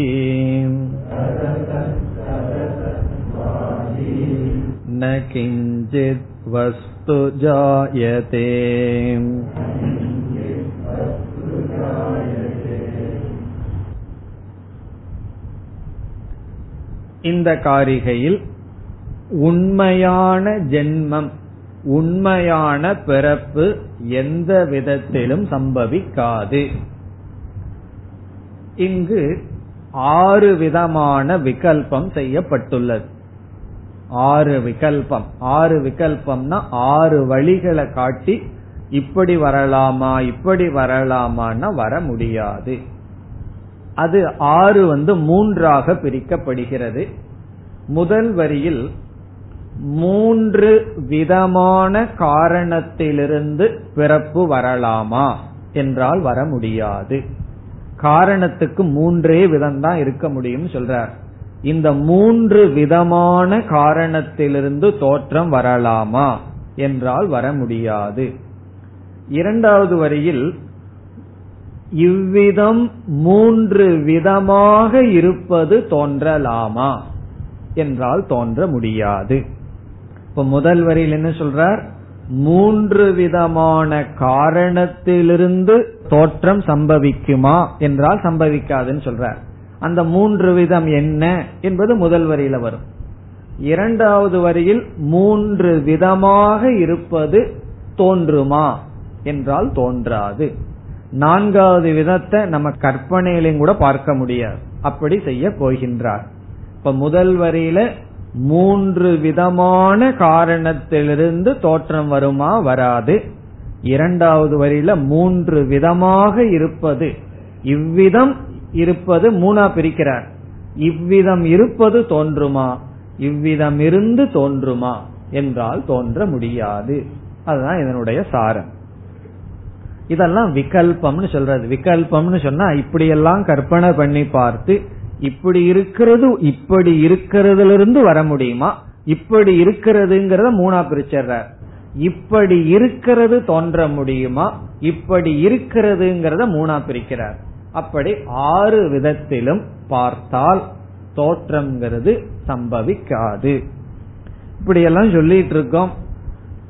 न किञ्चित् वस्तु जायते இந்த காரிகையில் உண்மையான ஜென்மம் உண்மையான பிறப்பு எந்த விதத்திலும் சம்பவிக்காது. இங்கு ஆறு விதமான விகல்பம் செய்யப்பட்டுள்ளது. ஆறு விகல்பம். ஆறு விகல்பம்னா ஆறு வழிகளை காட்டி இப்படி வரலாமா இப்படி வரலாமான்னா வர முடியாது. அது ஆறு வந்து மூன்றாக பிரிக்கப்படுகிறது. முதல் வரியில் மூன்று விதமான காரணத்திலிருந்து பிறப்பு வரலாமா என்றால் வர முடியாது. காரணத்துக்கு மூன்றே விதம்தான் இருக்க முடியும் சொல்றார். இந்த மூன்று விதமான காரணத்திலிருந்து தோற்றம் வரலாமா என்றால் வர முடியாது. இரண்டாவது வரியில் இவ்விதம் மூன்று விதமாக இருப்பது தோன்றலாமா என்றால் தோன்ற முடியாது. இப்ப முதல் வரியில் என்ன சொல்றார்? மூன்று விதமான காரணத்திலிருந்து தோற்றம் சம்பவிக்குமா? என்றால் சம்பவிக்காதுன்னு சொல்றார். அந்த மூன்று விதம் என்ன என்பது முதல் வரியில வரும். இரண்டாவது வரியில் மூன்று விதமாக இருப்பது தோன்றுமா? என்றால் தோன்றாது. நான்காவது விதத்தை நம்ம கற்பனையிலும் கூட பார்க்க முடியாது. அப்படி செய்ய போகின்றார். இப்ப முதல் வரியில மூன்று விதமான காரணத்திலிருந்து தோற்றம் வருமா வராது. இரண்டாவது வரியில மூன்று விதமாக இருப்பது. இவ்விதம் இருப்பது மூணா பிரிக்கிறார். இவ்விதம் இருப்பது தோன்றுமா? இவ்விதம் இருந்து தோன்றுமா? என்றால் தோன்ற முடியாது. அதுதான் இதனுடைய சாரம். இதெல்லாம் விகல்பம்னு சொல்றது. விகல்பம்னு சொன்னா இப்படியெல்லாம் கற்பனை பண்ணி பார்த்து இப்படி இருக்கிறது இப்படி இருக்கிறதுல இருந்து வர முடியுமா? இப்படி இருக்கிறதுங்கிறத மூணா பிரிச்சர்றார். இப்படி இருக்கிறது தோன்ற முடியுமா? இப்படி இருக்கிறதுங்கிறத மூணா பிரிக்கிறார். அப்படி ஆறு விதத்திலும் பார்த்தால் தோற்றம்ங்கிறது சம்பவிக்காது. இப்படி எல்லாம் சொல்லிட்டு இருக்கோம்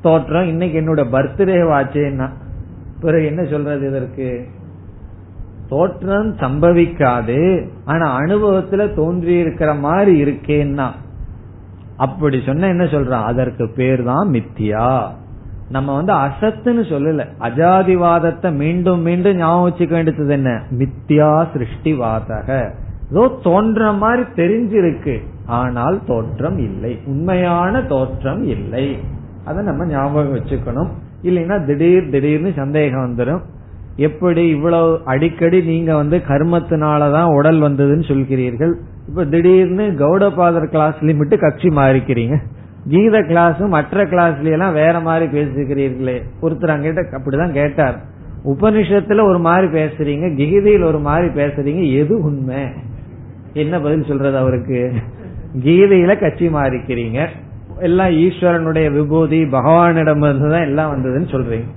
தோற்றம் இன்னைக்கு என்னோட பர்த்டே வாச்சேன்னா பிறகு என்ன சொல்றது இதற்கு? தோற்றம் சம்பவிக்காது. ஆனா அனுபவத்துல தோன்றி இருக்கிற மாதிரி இருக்கேன்னா. அப்படி சொன்ன என்ன சொல்றான்? அதற்கு பேர் தான் மித்தியா. நம்ம வந்து அசத்துன்னு சொல்லல. அஜாதிவாதத்தை மீண்டும் மீண்டும் ஞாபகம் வச்சுக்க வேண்டியது என்ன? மித்தியா சிருஷ்டிவாதக. ஏதோ தோன்ற மாதிரி தெரிஞ்சிருக்கு. ஆனால் தோற்றம் இல்லை. உண்மையான தோற்றம் இல்லை. அதை நம்ம ஞாபகம் வச்சுக்கணும். இல்லைன்னா திடீர் திடீர்னு சந்தேகம் வந்துடும் எப்படி இவ்வளவு அடிக்கடி நீங்க வந்து கர்மத்தினாலதான் உடல் வந்ததுன்னு சொல்கிறீர்கள். இப்ப திடீர்னு கௌடபாதர் கிளாஸ்லயும் லிமிட் கட்சி மாறிக்கிறீங்க. கீத கிளாஸும் மற்ற கிளாஸ்ல எல்லாம் வேற மாதிரி பேசுகிறீர்களே ஒருத்தர் அங்கிட்ட அப்படிதான் கேட்டார். உபனிஷத்துல ஒரு மாதிரி பேசுறீங்க கீதையில் ஒரு மாதிரி பேசுறீங்க எது உண்மை? என்ன பதில் சொல்றது அவருக்கு? கீதையில கட்சி மாறிக்கிறீங்க. எல்லாம் ஈஸ்வரனுடைய விபூதி பகவானிடம் தான் எல்லாம் வந்ததுன்னு சொல்றீங்க.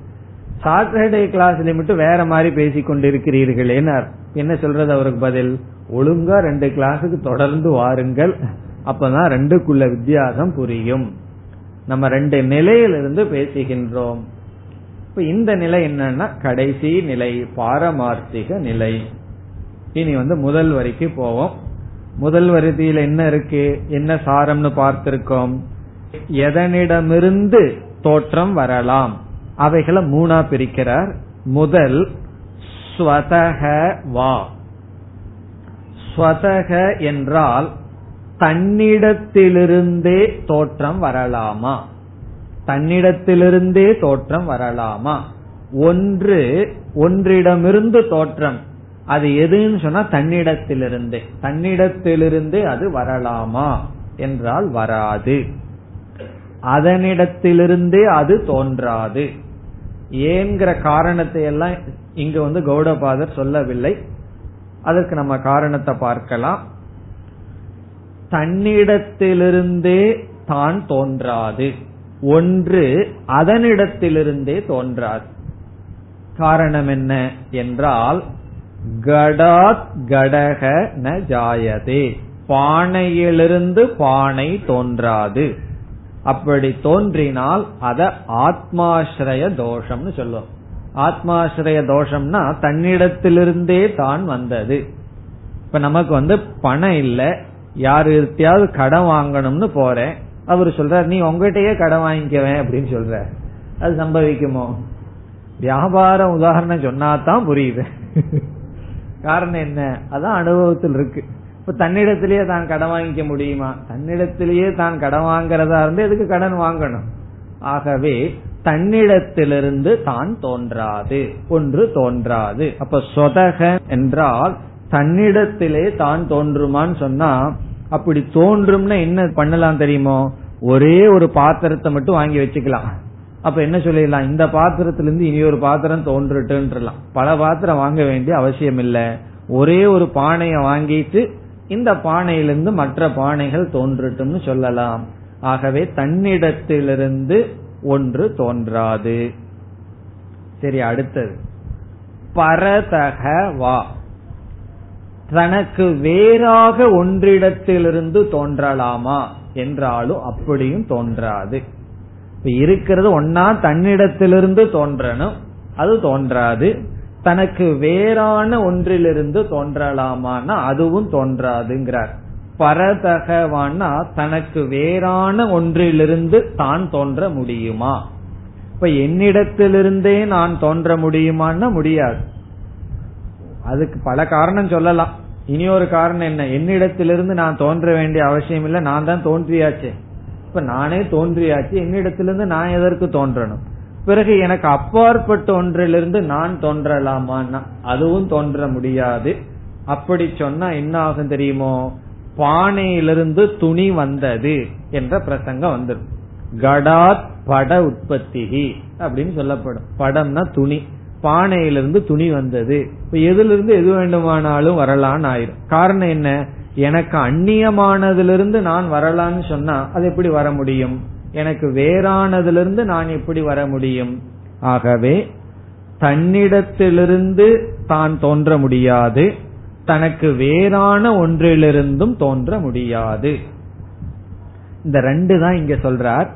சாட்டர்டே கிளாஸ்ல மட்டும் வேற மாதிரி பேசிக் கொண்டிருக்கிறீர்கள் என்ன சொல்றது அவருக்கு பதில்? ஒழுங்கா ரெண்டு கிளாஸுக்கு தொடர்ந்து வாருங்கள். அப்பதான் ரெண்டுக்குள்ள வித்தியாசம் புரியும். நம்ம ரெண்டு நிலையிலிருந்து பேசுகின்றோம். இப்ப இந்த நிலை என்னன்னா கடைசி நிலை பாரமார்த்திக நிலை. இனி வந்து முதல் வரிக்கு போவோம். முதல் வரிதியில் என்ன இருக்கு? என்ன சாரம்னு பார்த்திருக்கோம். எதனிடமிருந்து தோற்றம் வரலாம்? அவைகளை மூணா பிரிக்கிறார். முதல் ஸ்வதக வா. ஸ்வதக என்றால் தன்னிடத்திலிருந்தே தோற்றம் வரலாமா? தன்னிடத்திலிருந்தே தோற்றம் வரலாமா? ஒன்று ஒன்றிடமிருந்து தோற்றம். அது எதுன்னு சொன்னா தன்னிடத்திலிருந்தே. தன்னிடத்திலிருந்தே அது வரலாமா? என்றால் வராது. அதனிடத்திலிருந்தே அது தோன்றாது. ஏங்கிற காரணத்தை எல்லாம் இங்க வந்து கௌடபாதர் சொல்லவில்லை. அதற்கு நம்ம காரணத்தை பார்க்கலாம். தன்னிடத்திலிருந்தே தான் தோன்றாது. ஒன்று அதனிடத்திலிருந்தே தோன்றாது. காரணம் என்ன என்றால் கடாத் கடக ந ஜாயதே. பானையிலிருந்து பானை தோன்றாது. அப்படி தோன்றினால் அத ஆத்மாசிரய தோஷம்னு சொல்லுவோம். ஆத்மாசிரய தோஷம்னா தன்னிடத்திலிருந்தே தான் வந்தது. இப்ப நமக்கு வந்து பணம் இல்ல. யாருத்தையாவது கடன் வாங்கணும்னு போறேன். அவர் சொல்றாரு நீ உங்ககிட்டயே கடன் வாங்கிக்கவேன் அப்படின்னு சொல்ற அது சம்பவிக்குமோ? வியாபாரம் உதாரணம் சொன்னாதான் புரியுது. <laughs> காரணம் என்ன? அதான் அனுபவத்தில் இருக்கு. இப்ப தன்னிடத்திலேயே தான் கடன் வாங்கிக்க முடியுமா? தன்னிடத்திலேயே தான் கடன் வாங்குறதா இருந்து எதுக்கு கடன் வாங்கணும்? ஆகவே தன்னிடத்திலிருந்து தான் தோன்றாது. ஒன்று தோன்றாது. அப்ப சொதக என்றால் தன்னிடத்திலே தான் தோன்றுமான்னு சொன்னா அப்படி தோன்றும்னா என்ன பண்ணலாம் தெரியுமோ? ஒரே ஒரு பாத்திரத்தை மட்டும் வாங்கி வச்சுக்கலாம். அப்ப என்ன சொல்லிடலாம்? இந்த பாத்திரத்திலிருந்து இனி ஒரு பாத்திரம் தோன்றுட்டுலாம் பல பாத்திரம் வாங்க வேண்டிய அவசியம் இல்லை ஒரே ஒரு பானையை வாங்கிட்டு இந்த பானையிலிருந்து மற்ற பானைகள் தோன்றட்டும்னு சொல்லலாம். ஆகவே தன்னிடத்திலிருந்து ஒன்று தோன்றாது. சரி அடுத்தது. பரதக வா. தனக்கு வேறாக ஒன்றிடத்திலிருந்து தோன்றலாமா என்றாலும் அப்படியும் தோன்றாது. இப்ப இருக்கிறது ஒன்னா தன்னிடத்திலிருந்து தோன்றணும் அது தோன்றாது. தனக்கு வேறான ஒன்றிலிருந்து தோன்றலாமான்னா அதுவும் தோன்றாதுங்கிறார். பரதகவான்னா தனக்கு வேறான ஒன்றிலிருந்து தான் தோன்ற முடியுமா? இப்ப என்னிடத்திலிருந்தே நான் தோன்ற முடியுமான்னா முடியாது. அதுக்கு பல காரணம் சொல்லலாம். இனி ஒரு காரணம் என்ன? என்னிடத்திலிருந்து நான் தோன்ற வேண்டிய அவசியம் இல்லை நான் தான் தோன்றியாச்சு. இப்ப நானே தோன்றியாச்சு என்னிடத்திலிருந்து நான் எதற்கு தோன்றணும்? பிறகு எனக்கு அப்பாற்பட்ட ஒன்றிலிருந்து நான் தோன்றலாமான்னா அதுவும் தோன்ற முடியாது. அப்படி சொன்னா என்ன ஆகும் தெரியுமோ? பானையிலிருந்து துணி வந்தது என்ற பிரசங்கம் வந்துடும் கடாத் பட உற்பத்தி அப்படின்னு சொல்லப்படும். படம்னா துணி. பானையிலிருந்து துணி வந்தது. இப்ப எதிலிருந்து எது வேண்டுமானாலும் வரலான்னு ஆயிரும். காரணம் என்ன? எனக்கு அந்நியமானதிலிருந்து நான் வரலான்னு சொன்னா அது எப்படி வர முடியும்? எனக்கு வேறானதிலிருந்து நான் எப்படி வர முடியும்? ஆகவே தன்னிடத்திலிருந்து தான் தோன்ற முடியாது தனக்கு வேறான ஒன்றிலிருந்தும் தோன்ற முடியாது. இந்த ரெண்டு தான் இங்க சொல்றார்.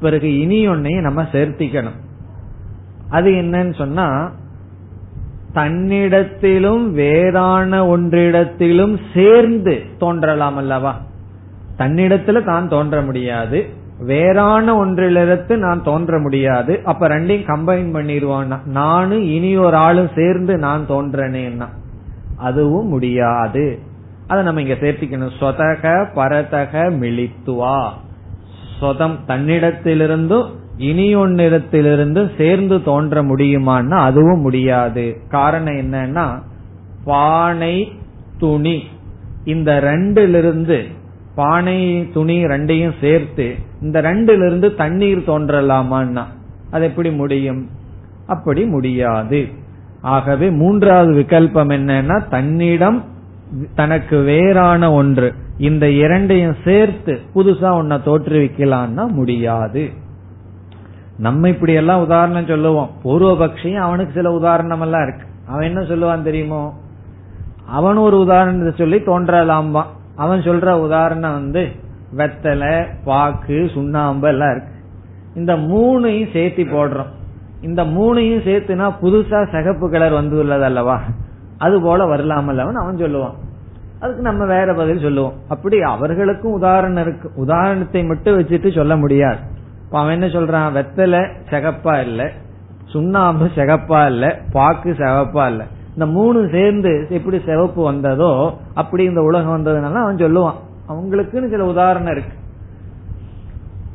பிறகு இனி ஒன்னையும் நம்ம சேர்த்திக்கணும். அது என்னன்னு சொன்னா தன்னிடத்திலும் வேறான ஒன்றிடத்திலும் சேர்ந்து தோன்றலாம் அல்லவா? தன்னிடத்துல தான் தோன்ற முடியாது வேறான ஒன்றிலிருந்து நான் தோன்ற முடியாது. அப்ப ரெண்டையும் கம்பைன் பண்ணிடுவான் நானும் இனி ஒரு ஆளும் சேர்ந்து நான் தோன்றனேன்னா அதுவும் முடியாது. அதை நம்ம இங்க சேர்த்திக்கணும். சொதக பரதக மிளித்துவா. சொதம் தன்னிடத்திலிருந்தும் இனி ஒன்னிடத்திலிருந்து சேர்ந்து தோன்ற முடியுமான்னா அதுவும் முடியாது. காரணம் என்னன்னா பானை துணி. இந்த ரெண்டிலிருந்து பானை துணி ரெண்டையும் சேர்த்து இந்த ரெண்டிலிருந்து தண்ணீர் தோன்றலாமான்னா அது எப்படி முடியும்? அப்படி முடியாது. ஆகவே மூன்றாவது விகல்பம் என்னன்னா தன்னிடம் தனக்கு வேறான ஒன்று. இந்த இரண்டையும் சேர்த்து புதுசா ஒன்ன தோற்றுவிக்கலான்னா முடியாது. நம்ம இப்படி எல்லாம் உதாரணம் சொல்லுவோம். பூர்வபக்ஷியும் அவனுக்கு சில உதாரணம் எல்லாம் இருக்கு. அவன் என்ன சொல்லுவான் தெரியுமோ? அவன் ஒரு உதாரணத்தை சொல்லி தோன்றலாம்பான். அவன் சொல்ற உதாரணம் வந்து வெத்தலை பாக்கு சுண்ணாம்பு எல்லாம் இருக்கு. இந்த மூணையும் சேர்த்து போடுறோம். இந்த மூணையும் சேர்த்துனா புதுசா சிகப்பு கலர் வந்துள்ளது அல்லவா? அது போல வரலாமல்ல அவன் அவன் சொல்லுவான். அதுக்கு நம்ம வேற பதில் சொல்லுவோம். அப்படி அவர்களுக்கும் உதாரணம் இருக்கு. உதாரணத்தை மட்டும் வச்சுட்டு சொல்ல முடியாது. அவன் என்ன சொல்றான்? வெத்தலை சகப்பா இல்ல சுண்ணாம்பு சகப்பா இல்ல பாக்கு சகப்பா இல்ல. இந்த மூணு சேர்ந்து எப்படி சிவப்பு வந்ததோ அப்படி இந்த உலகம் வந்ததுனால அவன் சொல்லுவான். அவங்களுக்குன்னு சில உதாரணம் இருக்கு.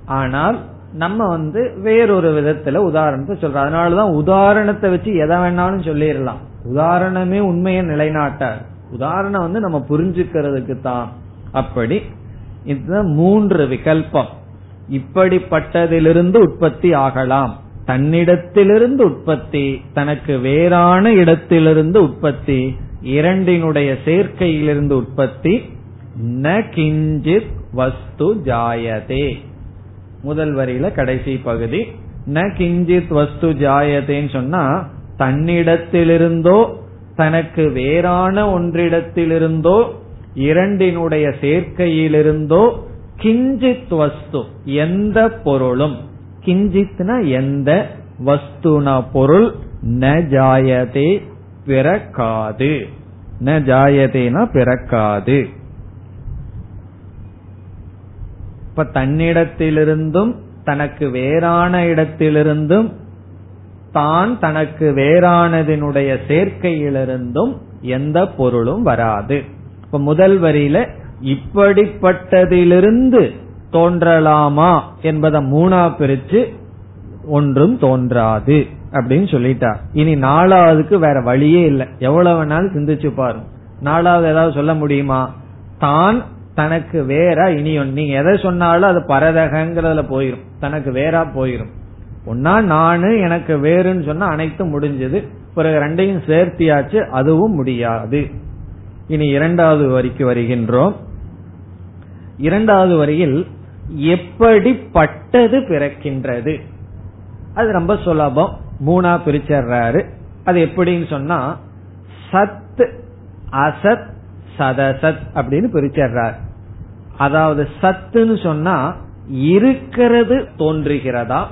ஆனால் நம்ம வந்து வேறொரு விதத்துல உதாரணத்தை சொல்றோம். அதனாலதான் உதாரணத்தை வச்சு எதை வேணாலும் சொல்லிடலாம். உதாரணமே உண்மையை நிலைநாட்டார் உதாரணம் வந்து நம்ம புரிஞ்சுக்கிறதுக்கு தான் அப்படி இதுதான் மூன்று விகல்பம். இப்படிப்பட்டதிலிருந்து உற்பத்தி ஆகலாம். தன்னிடத்திலிருந்து உற்பத்தி தனக்கு வேறான இடத்திலிருந்து உற்பத்தி இரண்டினுடைய சேர்க்கையிலிருந்து உற்பத்தி ந கிஞ்சித் வஸ்து ஜாயதே. முதல் வரியில கடைசி பகுதி ந கிஞ்சித் வஸ்து ஜாயதேன்னு சொன்னா தன்னிடத்திலிருந்தோ தனக்கு வேறான ஒன்றிடத்திலிருந்தோ இரண்டினுடைய சேர்க்கையிலிருந்தோ கிஞ்சித் வஸ்து எந்த பொருளும். கிஞ்சித்னா எந்த வஸ்துனா பொருள் ந ஜாயதே பிறக்காது. ந ஜாயதேனா பிறக்காது. இப்ப தன்னிடத்திலிருந்தும் தனக்கு வேறான இடத்திலிருந்தும் தான் தனக்கு வேறானதினுடைய சேர்க்கையிலிருந்தும் எந்த பொருளும் வராது. இப்ப முதல் வரியில இப்படிப்பட்டதிலிருந்து தோன்றலாமா என்பதை மூணா பிரிச்சு ஒன்றும் தோன்றாது அப்படின்னு சொல்லிட்டார் இனி நாலாவதுக்கு வேற வழியே இல்லை. எவ்வளவு வேணாலும் சிந்திச்சு பாரு நாலாவது ஏதாவது சொல்ல முடியுமா? தான் தனக்கு வேற இனி நீங்க எதை சொன்னாலும் அது பரதகங்கிறதுல போயிரும். தனக்கு வேறா போயிரும். ஒன்னா நானு எனக்கு வேறுன்னு சொன்னா அனைத்தும் முடிஞ்சது. பிறகு ரெண்டையும் சேர்த்தியாச்சு அதுவும் முடியாது. இனி இரண்டாவது வரிக்கு வருகின்றோம். இரண்டாவது வரியில் எப்படிப்பட்டது பிறக்கின்றது? அது ரொம்ப சுலபம். மூணா பிரிச்சர்றாரு. அது எப்படின்னு சொன்னா சத் அசத் சதசத் அப்படின்னு பிரிச்சர்றார். அதாவது சத்துன்னு சொன்னா இருக்கிறது தோன்றுகிறதா?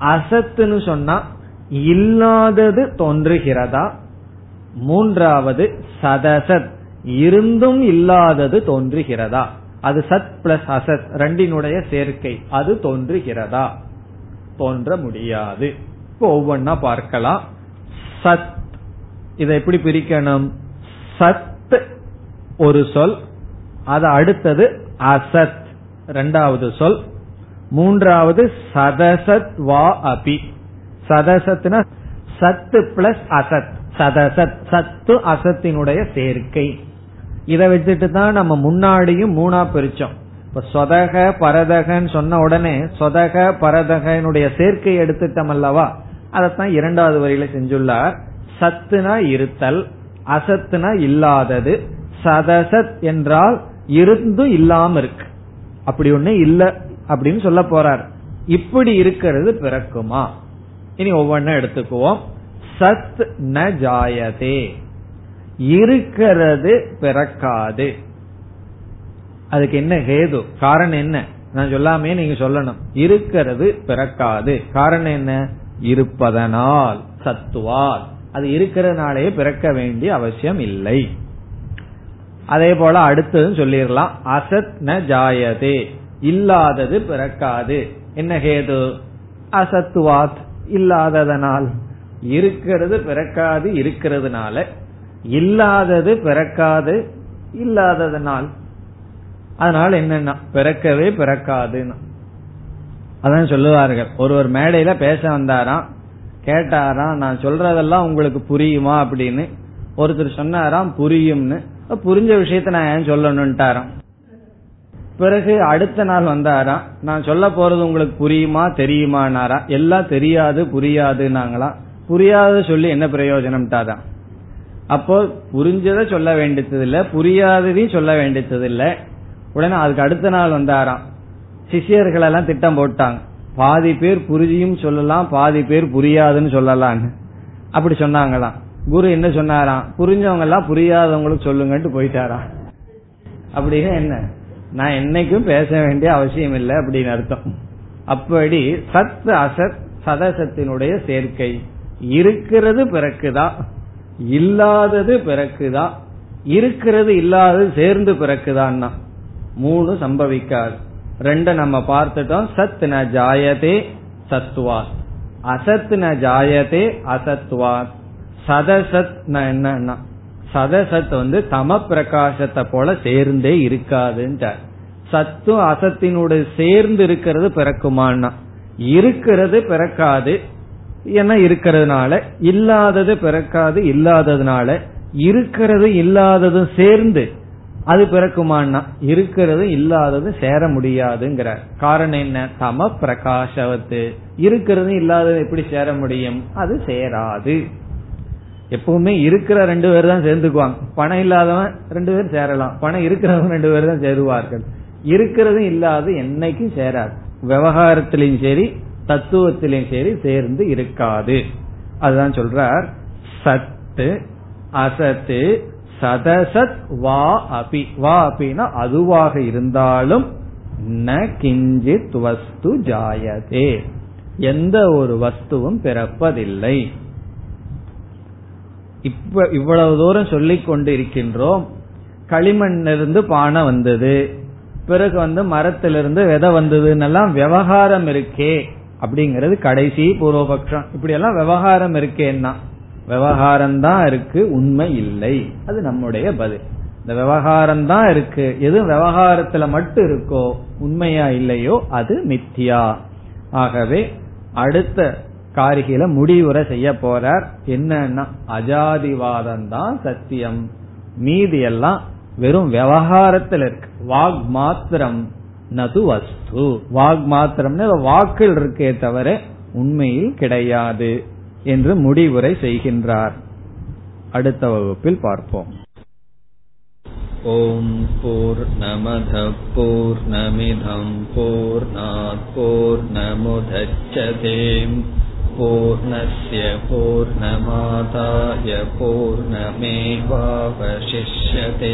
அசத்துன்னு சொன்னா இல்லாதது தோன்றுகிறதா? மூன்றாவது சதசத் இருந்தும் இல்லாதது தோன்றுகிறதா? அது சத் பிளஸ் அசத் ரெண்டினுடைய சேர்க்கை. அது தோன்றுகிறதா? தோன்ற முடியாது. இப்போ ஒவ்வொன்னா பார்க்கலாம். சத். இதை எப்படி பிரிக்கணும்? சத் ஒரு சொல் அது அடுத்தது அசத் ரெண்டாவது சொல். மூன்றாவது சதசத் வா அபி. சதசத்னா சத்து பிளஸ் அசத். சதசத் சத்து அசத்தினுடைய சேர்க்கை. இதை வச்சுட்டு தான் நம்ம முன்னாடியும் மூணா பிரிச்சோம். இப்ப சொதக பரதகன்னு சொன்ன உடனே சொதக பரதகனுடைய சேர்க்கை எடுத்துட்டோம் அல்லவா? அதைத்தான் இரண்டாவது வரியில செஞ்சுள்ளார். சத்துனா இருத்தல் அசத்துனா இல்லாதது. சதசத் என்றால் இருந்தும் இல்லாம இருக்கு. அப்படி ஒண்ணு இல்ல அப்படின்னு சொல்ல போறார். இப்படி இருக்கிறது பிறக்குமா? இனி ஒவ்வொன்னு எடுத்துக்குவோம். சத் ந ஜாயதே. இருக்கிறது பிறக்காது. அதுக்கு என்ன ஹேது? காரணம் என்ன? நான் சொல்லாமே நீங்க சொல்லணும். இருக்கிறது பிறக்காது. காரணம் என்ன? இருப்பதனால் சத்துவால். அது இருக்கிறதுனாலே பிறக்க வேண்டிய அவசியம் இல்லை. அதே போல அடுத்ததும் சொல்லிடலாம். அசத் ந ஜாயதே. இல்லாதது பிறக்காது. என்ன ஹேது? அசத்துவாத். இல்லாததனால். இருக்கிறது பிறக்காது இருக்கிறதுனால இல்லாதது பிறக்காது இல்லாததனால். அதனால என்னன்னா பிறக்கவே பிறக்காதுன்னு. அதான் சொல்லுவார்கள். ஒருவர் மேடையில பேச வந்தாராம் கேட்டாராம் நான் சொல்றதெல்லாம் உங்களுக்கு புரியுமா அப்படின்னு. ஒருத்தர் சொன்னாராம் புரியும்னு. புரிஞ்ச விஷயத்த நான் ஏன் சொல்லணும்ட்டாராம். பிறகு அடுத்த நாள் வந்தாராம் நான் சொல்ல போறது உங்களுக்கு புரியுமா தெரியுமானாரா எல்லாம் தெரியாது புரியாதுன்னாங்களாம். புரியாத சொல்லி என்ன பிரயோஜனம்ட்டாதான் அப்போ புரிஞ்சதை சொல்ல வேண்டியது இல்ல புரியாததையும் சொல்ல வேண்டியது இல்ல உடனே அதுக்கு அடுத்த நாள் வந்தாராம். சிஷியர்கள் எல்லாம் திட்டம் போட்டாங்க. பாதி பேர் புரிஞ்சியும் சொல்லலாம் பாதி பேர் புரியாதுன்னு சொல்லலாம்னு அப்படி சொன்னாங்களாம். குரு என்ன சொன்னாராம்? புரிஞ்சவங்க எல்லாம் புரியாதவங்களுக்கு சொல்லுங்கன்ட்டு போயிட்டாராம். அப்படின்னா என்ன? நான் என்னைக்கும் பேச வேண்டிய அவசியம் இல்லை அப்படின்னு அர்த்தம். அப்படி சத் அசத் சதசத்தினுடைய சேர்க்கை. இருக்கிறது பிறக்குதா இல்லாதது பிறக்குதா? இருக்கிறது இல்லாதது சேர்ந்து பிறக்குதான்னா? மூணு சம்பவிக்காது. ரெண்ட நம்ம பார்த்துட்டோம். சத் ந ஜாயதே சத்வாத் அசத் ந ஜாயதே அசத்வாத் சதசத் என்னன்னா? சதசத் வந்து தம பிரகாசத்தை போல சேர்ந்தே இருக்காதுன்றார் சத்தும் அசத்தினோடு சேர்ந்து இருக்கிறது பிறக்குமான்னா? இருக்கிறது பிறக்காது. ஏன்னா இருக்கிறதுனால? இல்லாதது பிறக்காது இல்லாததுனால. இருக்கிறது இல்லாததும் சேர்ந்து அது பிறக்குமான்னா இருக்கிறது இல்லாதது சேர முடியாதுங்கிறார். காரணம் என்ன? தம பிரகாசவத்து. இருக்கிறது இல்லாதது எப்படி சேர முடியும்? அது சேராது. எப்பவுமே இருக்கிற ரெண்டு பேர் தான் சேர்ந்துக்குவாங்க. பணம் இல்லாதவன் ரெண்டு பேர் சேரலாம். பணம் இருக்கிறவங்க ரெண்டு பேர் தான் சேருவார்கள். இருக்கிறது இல்லாத என்னைக்கும் சேராது. விவகாரத்திலையும் சரி தத்துவத்திலையும் சரி சேர்ந்து இருக்காது. அதுதான் சொல்றார். சத்து அசத்து சதசத் வா அபி. வா அபினா அதுவாக இருந்தாலும் ந கிஞ்சித் வஸ்து ஜாயதே. எந்த ஒரு வஸ்துவும் பிறப்பதில்லை. இப்ப இவ்வளவு தூரம் சொல்லிக் கொண்டு இருக்கின்றோம் களிமண்ணிலிருந்து பானை வந்தது. பிறகு வந்து மரத்திலிருந்து விதை வந்ததுன்னெல்லாம் விவகாரம் இருக்கே. அப்படிங்கறது கடைசி பூர்வபக்ஷம். இப்படி எல்லாம் விவகாரம் இருக்கேன்னா விவகாரம் தான் இருக்கு உண்மை இல்லை. அது நம்முடைய பதில். இந்த விவகாரம் தான் இருக்கு. எது விவகாரத்துல மட்டும் இருக்கோ உண்மையா இல்லையோ அது மித்தியா. ஆகவே அடுத்த காரிகையில முடிவுரை செய்ய போறார். என்னன்னா அஜாதிவாதம் தான் சத்தியம். மீதி எல்லாம் வெறும் விவகாரத்தில் இருக்கு. வாக் மாத்திரம். நது வஸ்து வாக் மாத்திரம்னு வாக்கில் இருக்கே தவிர உண்மையில் கிடையாது என்று முடிவுரை செய்கின்றார் அடுத்த வகுப்பில் பார்ப்போம் ॐ पूर्णमधः पूर्णमिधम् पूर्णात् पूर्णमुदच्छते पूर्णस्य पूर्णमादाय पूर्णमेवावशिष्यते